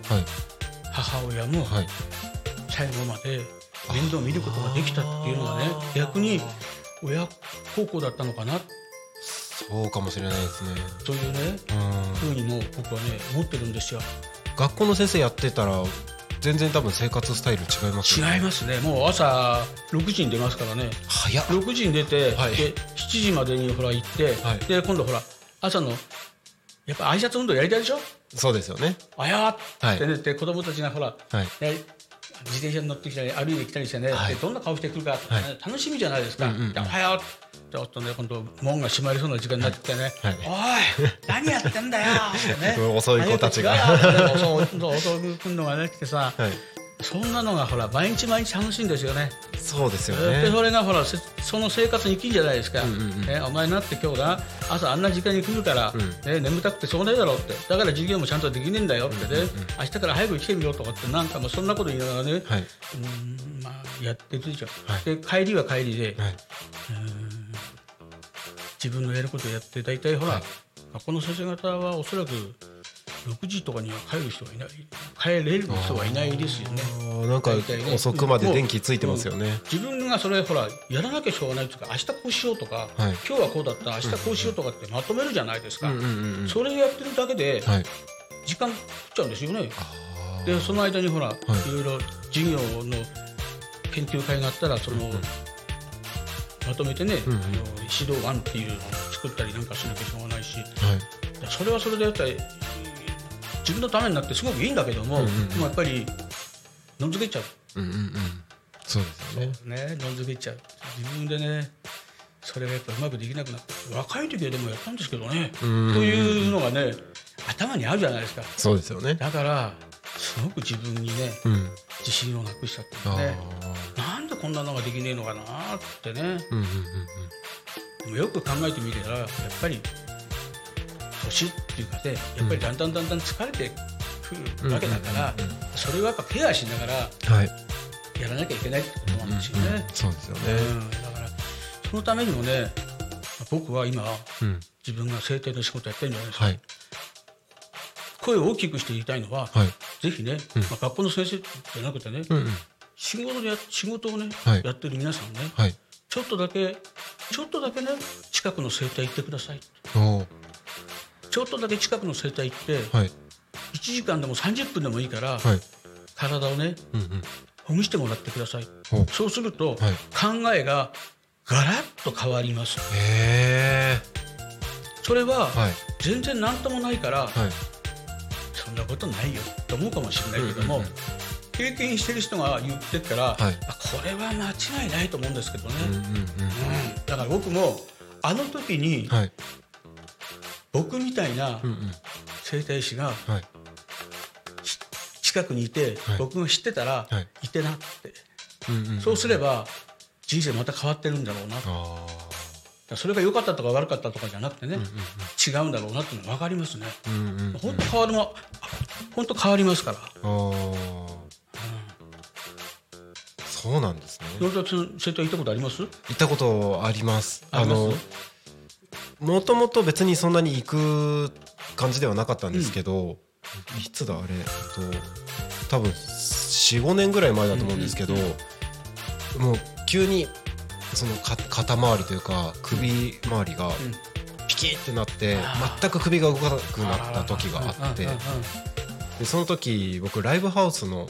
母親もはい。最後まで面倒を見ることができたっていうのはね逆に親孝行だったのかな。そうかもしれないですね。というねうん。ふうにも僕はね思ってるんですよ。学校の先生やってたら全然多分生活スタイル違いますよね。違いますね。もう朝6時に出ますからね。早っ。6時に出て、はい。で7時までにほら行って、はい。で今度ほら朝のやっぱ挨拶運動やりたいでしょ？そうですよね。あやーってね、で子供たちがほら、はい。ね自転車に乗ってきたり歩いてきたりしてね、はい。でどんな顔してくるか、ねはい。楽しみじゃないですか。うんうんうん。でおはようちょっとね今度門が閉まりそうな時間になってきてね、はい。おい何やってんだよってね。遅い子たちが。遅遅く来るのがね来てさ、はいそんなのがほら毎日毎日楽しいんですよね。そうですよでねそれがほらせその生活に生きんじゃないですか、うんうんうん。ね、お前なって今日な朝あんな時間に来るから、ん。ね、眠たくてしょうがないだろうって。だから授業もちゃんとできねえんだよってね、明日から早く来てみようとかってなんかもうそんなこと言いながらね、はい。うんまあ、やってるでしょ、はい。で帰りは帰りで、はい。自分のやることをやって大体ほら、はい。学校の先生方はおそらく6時とかには帰る人はいない。帰れる人はいないですよね。なんか遅くまで電気ついてますよね。自分がそれほらやらなきゃしょうがないとか明日こうしようとか、はい。今日はこうだった明日こうしようとかってまとめるじゃないですか、それやってるだけではい。時間食っちゃうんですよね、でその間にほら、い。い、ろいろ授業の研究会があったらその、まとめてね、うんうん。あの指導案っていうのを作ったりなんかしなきゃしょうがないし。はい。でそれはそれでやったら自分のためになってすごくいいんだけども、うんうんうん。でもやっぱりのんづけちゃう。うんうんうん。そうですよね。ねのんづけちゃう。自分でねそれがやっぱうまくできなくなって若い時はでもやったんですけどねとうんいうのがね頭にあるじゃないですか。そうですよね。だからすごく自分にねうん。自信をなくしちゃってあねー。なんでこんなのができねえのかなってね。うんうんうんでもよく考えてみたらやっぱり年っていうかねやっぱりだんだんだんだん疲れてくるわけだからそれをやっぱケアしながらやらなきゃいけないってことなんですよね。そうですよね。うん、だからそのためにもね僕は今うん。自分が制定の仕事やってるんじゃないですか、はい。声を大きくして言いたいのは、はい。ぜひね、うん。まあ、学校の先生じゃなくてね、仕事でや仕事をね、はい。やってる皆さんねはい。ちょっとだけちょっとだけね近くの整体行ってくださいちょっとだけ近くの整体行って、はい。1時間でも30分でもいいから、はい。体をねうんうん。ほぐしてもらってください。そうすると、はい。考えがガラッと変わります。え。それははい。全然何ともないから、はい。そんなことないよ。と思うかもしれないけども、うんうんうん。経験してる人が言ってっから、はい。あこれは間違いないと思うんですけどね、うんうんうん。うん。だから僕もあの時にはい僕みたいな整体師がはい。近くにいて、はい。僕が知ってたら、はい。い、てなって、そうすれば人生また変わってるんだろうなあそれが良かったとか悪かったとかじゃなくてね、違うんだろうなっていうのが分かりますね。本当変わるも本当変わりますから。そうなんですね。行ったことあります？行ったことあります。あります？あのもともと別にそんなに行く感じではなかったんですけど、いつだあれえっと多分45年ぐらい前だと思うんですけど、もう急にそのか肩周りというか首周りがピキってなって全く首が動かなくなった時があってでその時僕ライブハウスの、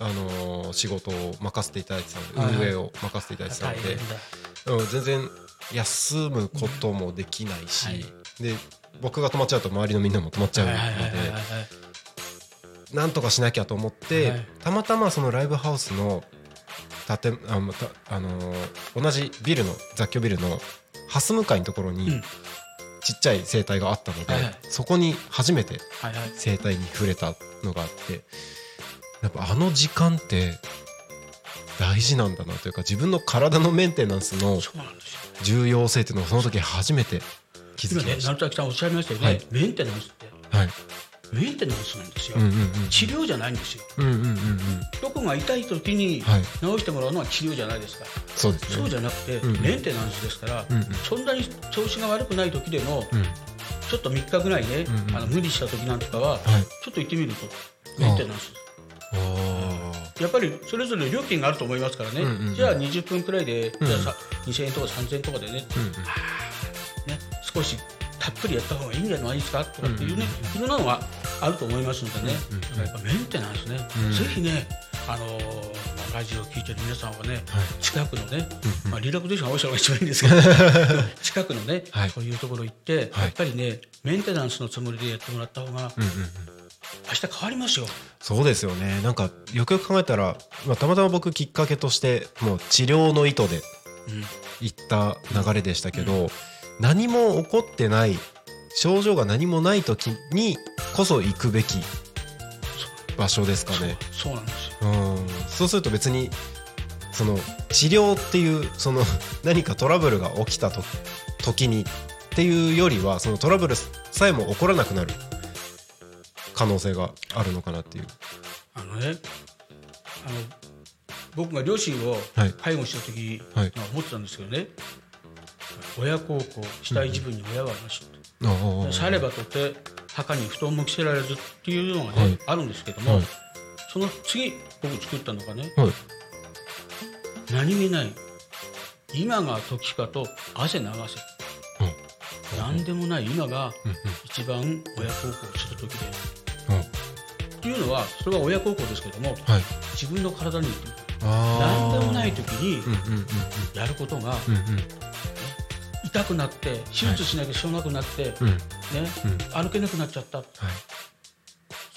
あのー仕事を任せていただいてたので、運営を任せていただいてたので。うん、全然休むこともできないし、はい。で僕が止まっちゃうと周りのみんなも止まっちゃうのでなんとかしなきゃと思って、はい。たまたまそのライブハウスの建あまたあのー同じビルの雑居ビルの蓮向かいのところに、うん。ちっちゃい生態があったので、はいはい。そこに初めて生態に触れたのがあってやっぱあの時間って大事なんだなというか自分の体のメンテナンスの重要性っていうのをその時初めて気づ今ねきました。成田さんおっしゃいましたよね、はいメンテナンスってはい。メンテナンスなんですよ、うんうんうん。治療じゃないんですようんうんうんうん。どこが痛い時にはい治してもらうのは治療じゃないですか、そうですね。そうじゃなくて、うんうんメンテナンスですから、うんうんそんなに調子が悪くない時でも、うん。ちょっと3日ぐらいね、うんうんあの無理した時なんとかは、はい。ちょっと行ってみるとメンテナンスあやっぱりそれぞれ料金があると思いますからね、うんうんうん。じゃあ20分くらいで、うん。じゃあさ2000円とか3000円とかでね,、あ。うんうん。ね少したっぷりやった方がいいんじゃないですか？とかっていうね、いろんなのがあると思いますのでね、うんうんうん。やっぱメンテナンスね、うん。ぜひね、あのーまあラジオを聞いてる皆さんはね、近くのね、まあ、リラクゼーションが多い人が一番いいんですけど。近くのね、はい。そういうところ行って、はい。やっぱりねメンテナンスのつもりでやってもらった方が、うんうんうん。明日変わりますよ。そうですよね。なんかよくよく考えたら、まあたまたま僕きっかけとしてもう治療の意図でうん行った流れでしたけど、何も起こってない症状が何もない時にこそ行くべき場所ですかね。そうなんですよ。うん、そうすると別にその治療っていうその 何かトラブルが起きたと時にっていうよりはそのトラブルさえも起こらなくなる可能性があるのかなっていう。あのね、あの僕が両親をはい。介護した時、はい。まあ思ってたんですけどね、親孝行したい自分に親はなし、ああさればとて墓に布団も着せられずっていうのがね、はい。あるんですけども、はい。その次僕作ったのがね、はい。何気ない今が時かと汗流せ、何でもない今がうんうん。一番親孝行する時で、うんっていうのはそれは親孝行ですけどもはい。自分の体に何でもない時にやることが痛くなって手術しなきゃしょうがなくなって、ねうん。歩けなくなっちゃった。はい。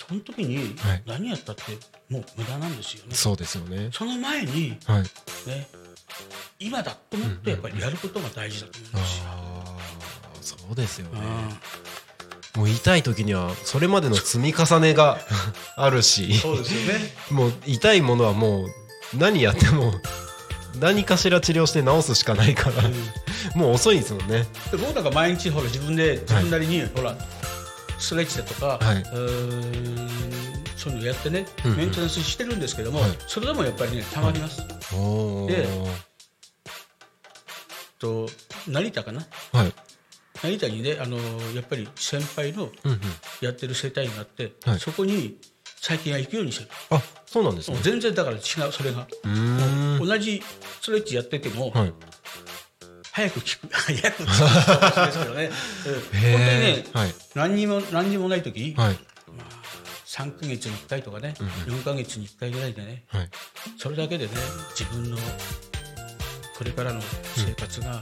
その時にはい。何やったってもう無駄なんですよね、そうですよね。その前にはい。ね今だと思ってやっぱりやることが大事だと思うんですよ。そうですよね。うんもう痛い時にはそれまでの積み重ねが あるし。そうですよね。もう痛いものはもう何やっても何かしら治療して治すしかないから。もう遅いですもんね。で僕なんか毎日ほら自分で自分なりに、ほらストレッチだとか、はい。うーんそういうのやってね、うんうん。メンテナンスしてるんですけども、はい。それでもやっぱりねたまります。おでーと成田かな？はい成田にねあのやっぱり先輩のうんうん。やってる整体院があって、はい。そこに最近は行くようにしてる、あそうなんですね。全然だから違うそれが、同じストレッチやってても、はい。早く効く 早く効くですけどね、うん。本当にへねえはい。何にも何にもない時、はい。3ヶ月に1回とかね、うん4ヶ月に1回ぐらいでねはい。それだけでね自分のこれからの生活が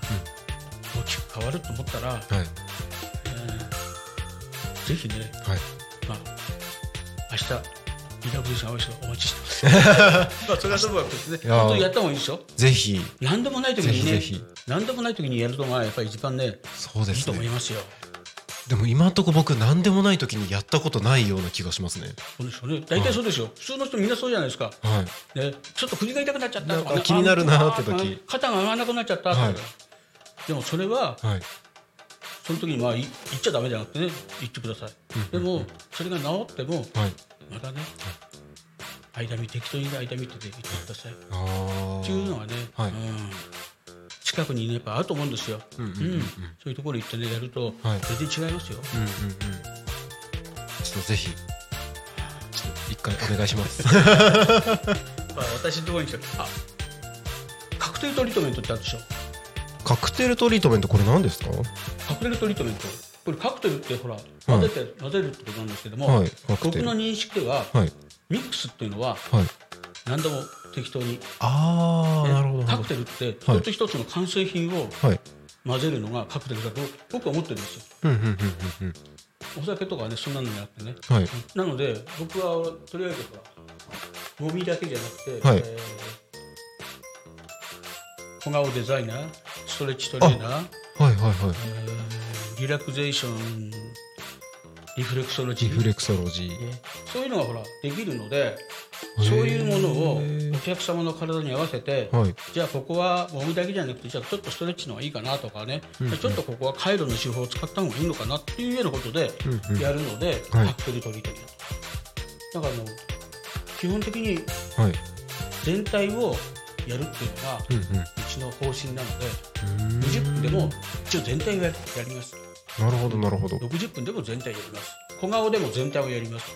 大きく変わると思ったら、はい。えーぜひね、はい。まあ、明日リラクゼーション青い人お待ちしてます。まあそれはともかくですね。本当にやった方がいいですよ。ぜひ。何でもない時にねぜひぜひ。何でもない時にやるのがやっぱり一番ねいいそうですね。と思いますよ。でも今んとこ僕何でもない時にやったことないような気がしますね。そうですよね。大体そうですよ。普通の人みんなそうじゃないですか。はい。ね、ちょっと首が痛くなっちゃった。とか、ね、気になるなーって時。肩が上がらなくなっちゃったとか、はいでもそれははい。その時にまあい言っちゃダメじゃなくてね言ってください、でもそれが治ってもはい。またね間見適当に間見って言ってください。っあていうのがね、はい。うん、近くにねやっぱあると思うんですよ、うんそういうところ行ってねやるとはい。全然違いますよ、うんうんうん。ちょっとぜひちょっと一回お願いします。まあ、私のところにあカクテルトリートメントってあるでしょカクテルトリートメントこれ何ですか？カクテルトリートメント。これカクテルってほら混ぜて、混ぜるってことなんですけども、はい僕の認識では、はい。ミックスっていうのははい。何でも適当に、あなるほどカクテルって一つ一つの完成品を混ぜるのがカクテルだと僕は思ってるんですよ。お酒とかはねそんなのじゃなくてね。はい。なので僕はとりあえずほらもみだけじゃなくて、はい。えー小顔デザイナーストレッチトレーナー、はいはいはい。えーリラクゼーションリフレクソロジー。リフレクソロジー。ね。そういうのがほらできるのでそういうものをお客様の体に合わせて、はい。じゃあここはもみだけじゃなくてじゃあちょっとストレッチの方がいいかなとかね、ちょっとここはカイロの手法を使った方がいいのかなっていうようなことでうんうん。やるので、はい。カクテルトリートメントだからあの基本的にはい。全体をやるっていうのがうんうんうちの方針なので、うー。ん20分でも一応全体をややります。なるほどなるほど。60分でも全体やります。小顔でも全体をやります。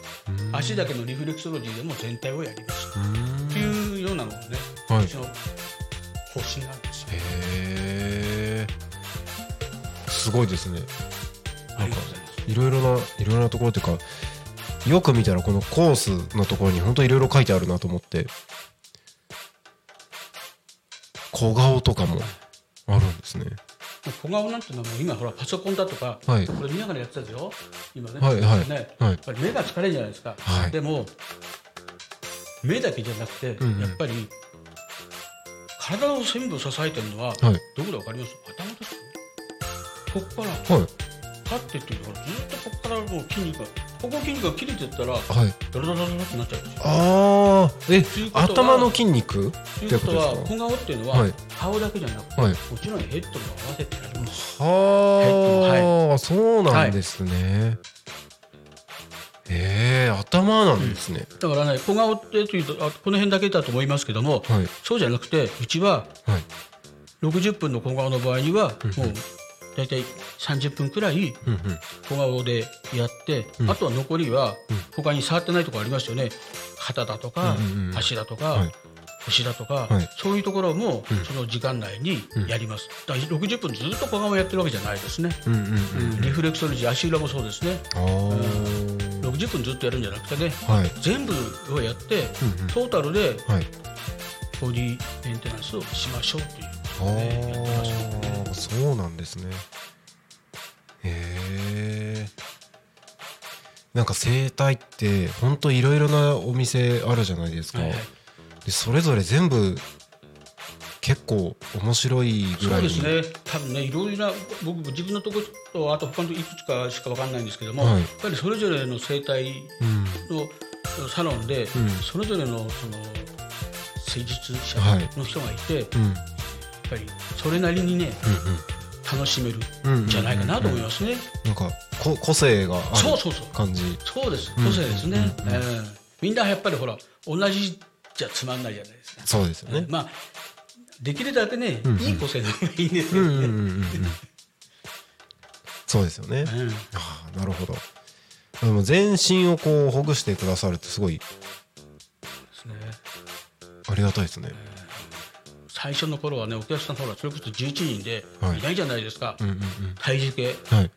足だけのリフレクソロジーでも全体をやります。っていうようなのがね、はい。うちの方針なんですよ。へえすごいですね。ありがとうございろいろないろいろなところっていうかよく見たらこのコースのところに本当いろいろ書いてあるなと思って小顔とかもあるんですね。小顔なんていうのは今ほらパソコンだとか、はい。これ見ながらやってたですよ今ね,、はいはい。ね。はい。やっぱり目が疲れるじゃないですか、はい。でも目だけじゃなくて、んうん。やっぱり体を全部支えてるのは、はい。どこでわかります？頭ですよここから。はい。立ってっていうところずっとここからもう筋肉がここ筋肉が切れてったらはい。ドロドロドロってなっちゃう。ああえ頭の筋肉ということは小顔っていうのは、はい。顔だけじゃなくて、はい。もちろんヘッドも合わせてやります。はあ、そうなんですね。ええ頭なんですね。だからね小顔ってというとあこの辺だけだと思いますけども、はい。そうじゃなくてうちははい。60分の小顔の場合にはもう大体30分くらいうんうん。小顔でやって、あとは残りは他に触ってないところありますよね。肩だとか、うんうんうん。足だとか、はい。腰だとか、はい。そういうところもその時間内にやります、だから60分ずっと小顔やってるわけじゃないですね、うんうんうん。リフレクソロジー足裏もそうですね。ああ。60分ずっとやるんじゃなくてねはい。全部をやって、うんうん。トータルではい。ボディメンテナンスをしましょうというあことでやってますよねあ、そうなんですね。へえ。なんか整体って本当いろいろなお店あるじゃないですか。はいはい。でそれぞれ全部結構面白いぐそらいに。うですね。多分ねいろいろな僕自分のところとあと他のいくつかしかわかんないんですけども、はい。やっぱりそれぞれの整体うん。のサロンで、ん。それぞれのその施術者はい。の人がいて、やっうんぱりそれなりにねうん楽しめるうんうんんじゃないかなと思いますね。なんかこ個性があるそうそうそう。感じ。そうです。ん個性ですね、うんうんええ。みんなやっぱりほら同じじゃつまんないじゃないですか。そうですよね。まあできるだけね、んうん。いい個性の方がいいんですよね。うんうんうんうん。うんそうですよね。うんああなるほど。でも全身をこうほぐしてくださるってすごい。ですね。ありがたいですね最初の頃はねお客さんほらそれこそ11人ではい。いないじゃないですか、うんうんうん。体重計。はい。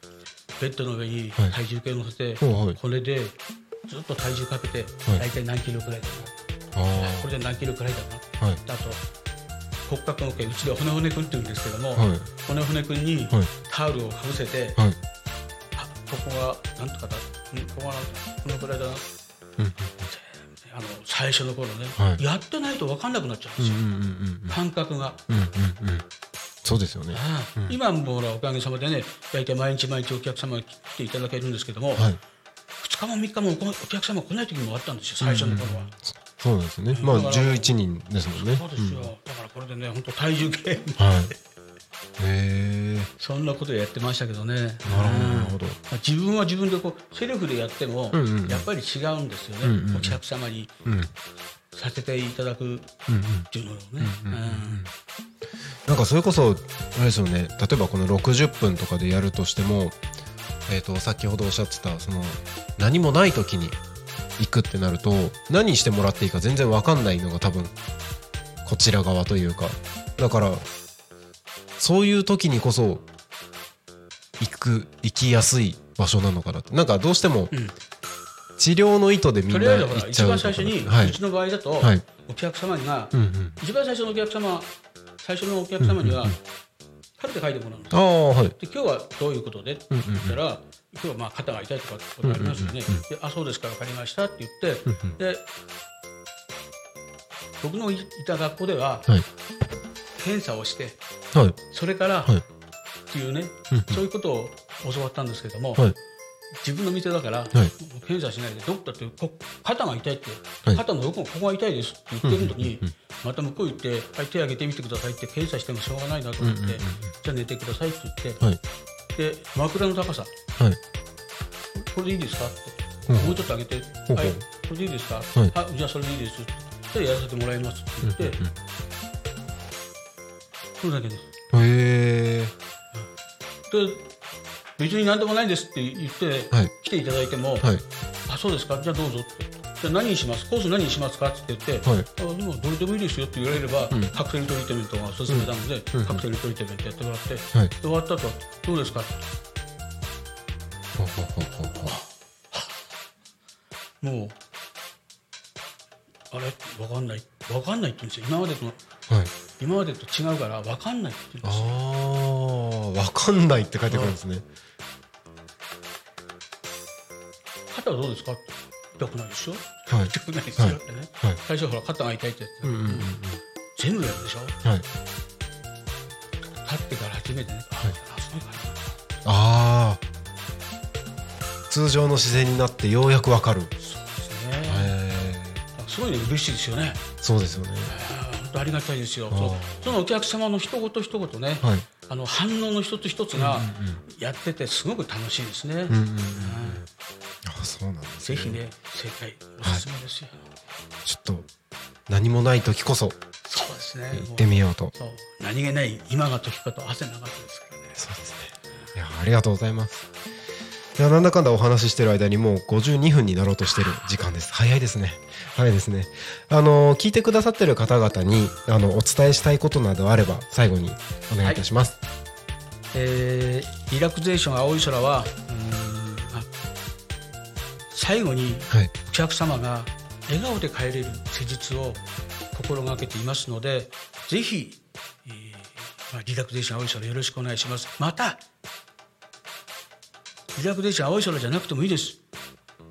ベッドの上にはい。体重計乗せて、これでずっと体重かけて、はい。大体何キロくらいだあなこれで何キロくらいだなあはい。あと骨格の毛うちで骨骨くんって言うんですけども、はい。骨骨くんにはい。タオルをかぶせて、はい。あここがなんとかだうんここがこのくらいだな。うんあの最初の頃ね、はい。やってないと分かんなくなっちゃうんですよ、うんうんうん感覚が。うんうんうん。うんそうですよね。ああ今もほらおかげさまでね大体毎日毎日お客様が来ていただけるんですけども、はい。2日も3日もおお客様来ない時もあったんですよ最初の頃は、そうなんですよねまあだから11人ですもんね。そうですよ、だからこれでね本当体重計うんはいそんなことやってましたけどね。なるほど自分は自分でこうセルフでやっても、やっぱり違うんですよね、うんうんうん。お客様にうん。させていただくっていうのをね、うんなんかそれこそあれですよね。例えばこの60分とかでやるとしても、えー、と先ほどおっしゃってたその何もない時に行くってなると何してもらっていいか全然わかんないのが多分こちら側というか。だからそういう時にこそ行く行きやすい場所なのかなって。なんかどうしてもん。治療の意図でみんなとりあえずほら一行っちゃうとか番最初に、はい。うちの場合だと、はい。お客様が、うんうん。一番最初のお客様最初のお客様には、カルテ書いてもらうんですああはい。で今日はどういうことで？って言ったら、今日はまあ肩が痛いとかってことありますよね、であそうですか分かりましたって言って、で僕のいた学校では、はい検査をしてはい。それから、はい。っていうね、うんそういうことを教わったんですけども、はい。自分の店だから、い。検査しないでドクターってこ肩が痛いって、はい。肩のどこここが痛いですって言ってるのに、また向こう行って、はい、手挙げてみてくださいって検査してもしょうがないなと思って、じゃあ寝てくださいって言って、はい。で枕の高さはい。これでいいですか？って、うん。もうちょっと上げて、はい、これでいいですか、はい。あじゃあそれでいいです。って、じゃあやらせてもらいますって言って、それだけです。へえで別に何でもないですって言って、はい。来ていただいても、はいあそうですか？じゃあどうぞって。じゃあ何にします？コース何にしますか？って言って、はいあでもどれでもいいですよって言われれば、ん。カクテルトリートメントがおすすめなので、うん。カクテルトリートメントやってもらって、はい。で終わった後どうですか？もうあれ？分かんない。分かんないって言うんですよ。今までとはい今までと違うから分かんないって言うんですよああわかんないって書いてくるんですね。肩はどうですか？って痛くないですよはい。痛くないですよってね、はい。最初ほら肩が痛いってやつ、うんうんうん。うん全部やるでしょ？はい。立ってから初めてね、ああそうかああ通常の姿勢になってようやくわかる。なそうですね、へすごいね嬉しいですよね。えそうですよね。あー本当ありがたいですよそそのお客様の一言一言ね、はいあの反応の一つ一つがやっててすごく楽しいですね、うんうんうんあそうなんですぜひね正解おすすめですよ、ちょっと何もない時こそそうですね行ってみようとそう何気ない今が時かと汗流すですからねそうですねいやありがとうございますいやなんだかんだお話ししてる間にもう52分になろうとしてる時間です早いですね早いですね。あの聞いてくださってる方々にあのお伝えしたいことなどあれば最後にお願いいたします、えーリラクゼーション青い空は最後にはい。お客様が笑顔で帰れる施術を心がけていますのでぜひ、えーまあ、リラクゼーション青い空よろしくお願いします。またリラクゼーション青い空じゃなくてもいいです。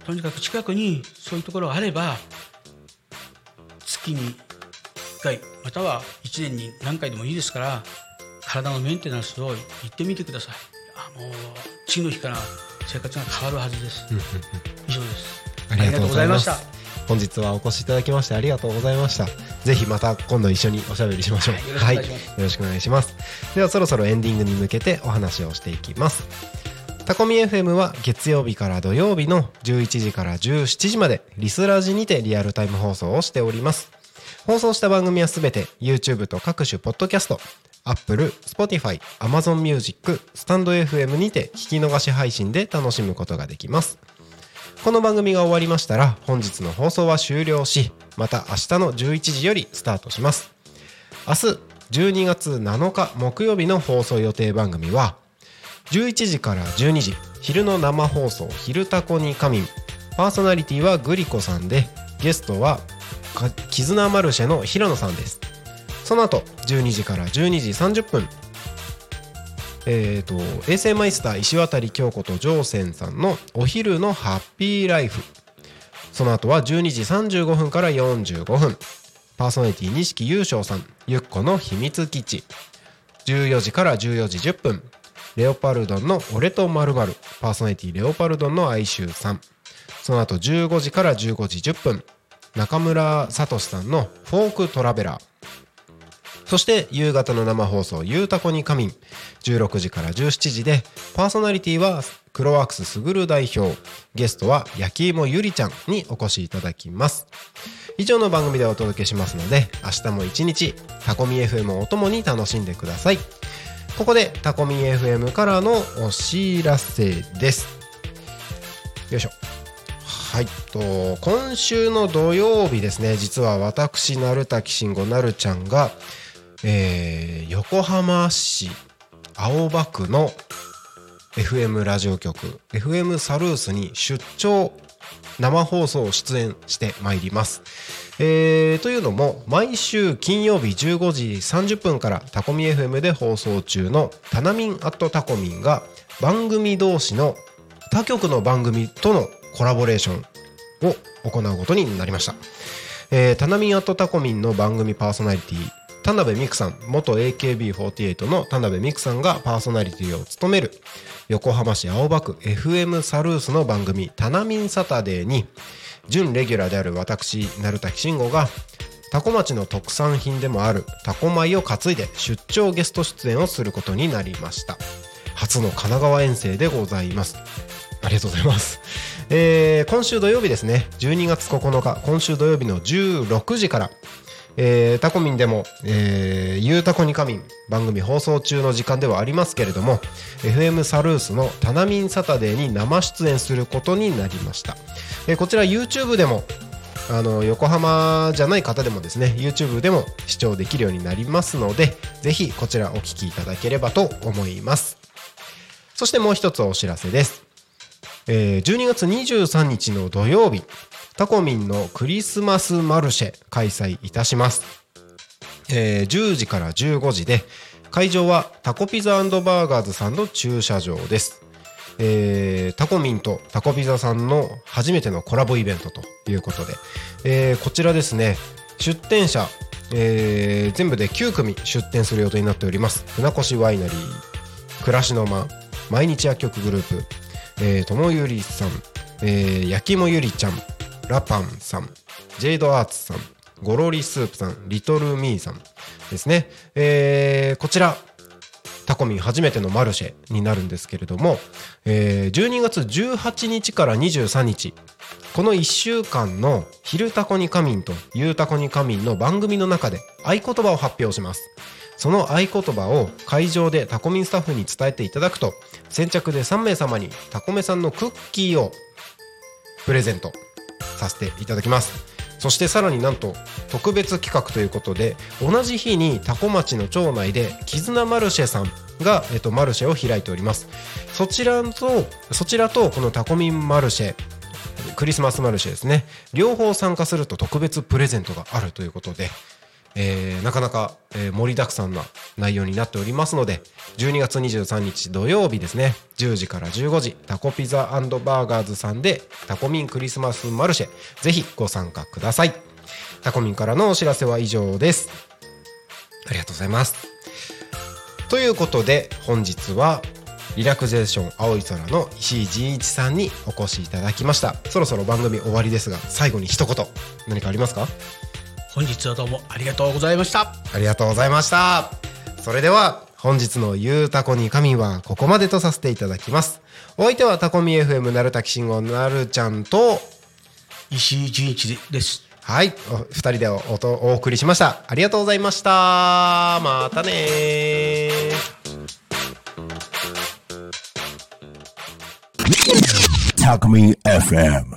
とにかく近くにそういうところがあれば月に1回または1年に何回でもいいですから体のメンテナンスを行ってみてください。あもう次の日から生活が変わるはずです。以上です。ありがとうございます。ありがとうござい本日はお越しいただきましてありがとうございました。ぜひまた今度一緒におしゃべりしましょう。はいよろしくお願いします。よろしくお願いします。ではそろそろエンディングに向けてお話をしていきますタコミ FM は月曜日から土曜日の11時から17時までリスラジにてリアルタイム放送をしております。放送した番組はすべて YouTube と各種ポッドキャスト Apple、Spotify、Amazon Music、スタンド FM にて聞き逃し配信で楽しむことができます。この番組が終わりましたら本日の放送は終了しまた明日の11時よりスタートします。明日12月7日木曜日の放送予定番組は11時から12時。昼の生放送「昼タコに仮眠」パーソナリティはグリコさんでゲストは絆マルシェの平野さんです。その後12時から12時30分。えー、と衛星マイスター石渡京子と常泉さんのお昼のハッピーライフ。その後は12時35分から45分。パーソナリティ錦優勝さん。ゆっこの秘密基地。14時から14時10分。レオパルドンの俺とまるパーソナリティレオパルドンの哀愁さん。その後15時から15時10分。中村聡さんのフォークトラベラー。そして夕方の生放送「ゆうたこにかみん」16時から17時でパーソナリティはクロワークスすぐる代表。ゲストは焼き芋ゆりちゃんにお越しいただきます。以上の番組でお届けしますので明日も一日タコミ FM をお供に楽しんでください。ここでタコミン FM からのお知らせです。よいしょ。はいと今週の土曜日ですね。実は私鳴滝慎吾なるちゃんが、えー横浜市青葉区の FM ラジオ局 FM サルースに出張生放送出演してまいります。えーというのも毎週金曜日15時30分からタコミ FM で放送中の「タナミンアットタコミン」が番組同士の他局の番組とのコラボレーションを行うことになりました。えー、タナミンアットタコミンの番組パーソナリティ田辺美久さん元 AKB48 の田辺美久さんがパーソナリティを務める横浜市青葉区 FM サルースの番組「タナミンサタデー」に準レギュラーである私鳴滝慎吾がタコ町の特産品でもあるタコ米を担いで出張ゲスト出演をすることになりました。初の神奈川遠征でございます。ありがとうございます、えー今週土曜日ですね。12月9日今週土曜日の16時からえータコミンでも、えー、ゆうたこにかみん番組放送中の時間ではありますけれども FM サルースのタナミンサタデーに生出演することになりました、えーこちら YouTube でもあの横浜じゃない方でもですね YouTube でも視聴できるようになりますのでぜひこちらお聞きいただければと思います。そしてもう一つお知らせです。えー12月23日の土曜日タコミンのクリスマスマルシェ開催いたします、えー10時から15時で会場はタコピザバーガーズさんの駐車場です、えータコミンとタコピザさんの初めてのコラボイベントということで、えーこちらですね出店者、えー全部で9組出店する予定になっております。船越ワイナリー暮らしの間毎日薬局グループえーともゆりさん、えー、焼きもゆりちゃんラパンさんジェイドアーツさんゴロリスープさんリトルミーさんですね、えーこちらタコミン初めてのマルシェになるんですけれども、えー12月18日から23日この1週間の「昼タコに仮眠」と「ゆうタコに仮眠」の番組の中で合言葉を発表します。その合言葉を会場でタコミンスタッフに伝えていただくと先着で3名様にタコメさんのクッキーをプレゼント。させていただきます。そしてさらになんと特別企画ということで同じ日にタコ町の町内で絆マルシェさんが、えっと、マルシェを開いております。そちらとそちらとこのタコミンマルシェクリスマスマルシェですね。両方参加すると特別プレゼントがあるということで、えーなかなか、えー盛りだくさんな内容になっておりますので12月23日土曜日ですね。10時から15時タコピザバーガーズさんでタコミンクリスマスマルシェ。ぜひご参加ください。タコミンからのお知らせは以上です。ありがとうございます。ということで本日はリラクゼーション青い空の石井仁一さんにお越しいただきました。そろそろ番組終わりですが最後に一言何かありますか？本日はどうもありがとうございました。ありがとうございました。それでは本日のゆうたこに神はここまでとさせていただきます。お相手はタコミ FM なるたきしんごなるちゃんと石井純一です。はい。お二人でおおとお送りしました。ありがとうございました。またね Talk Me FM.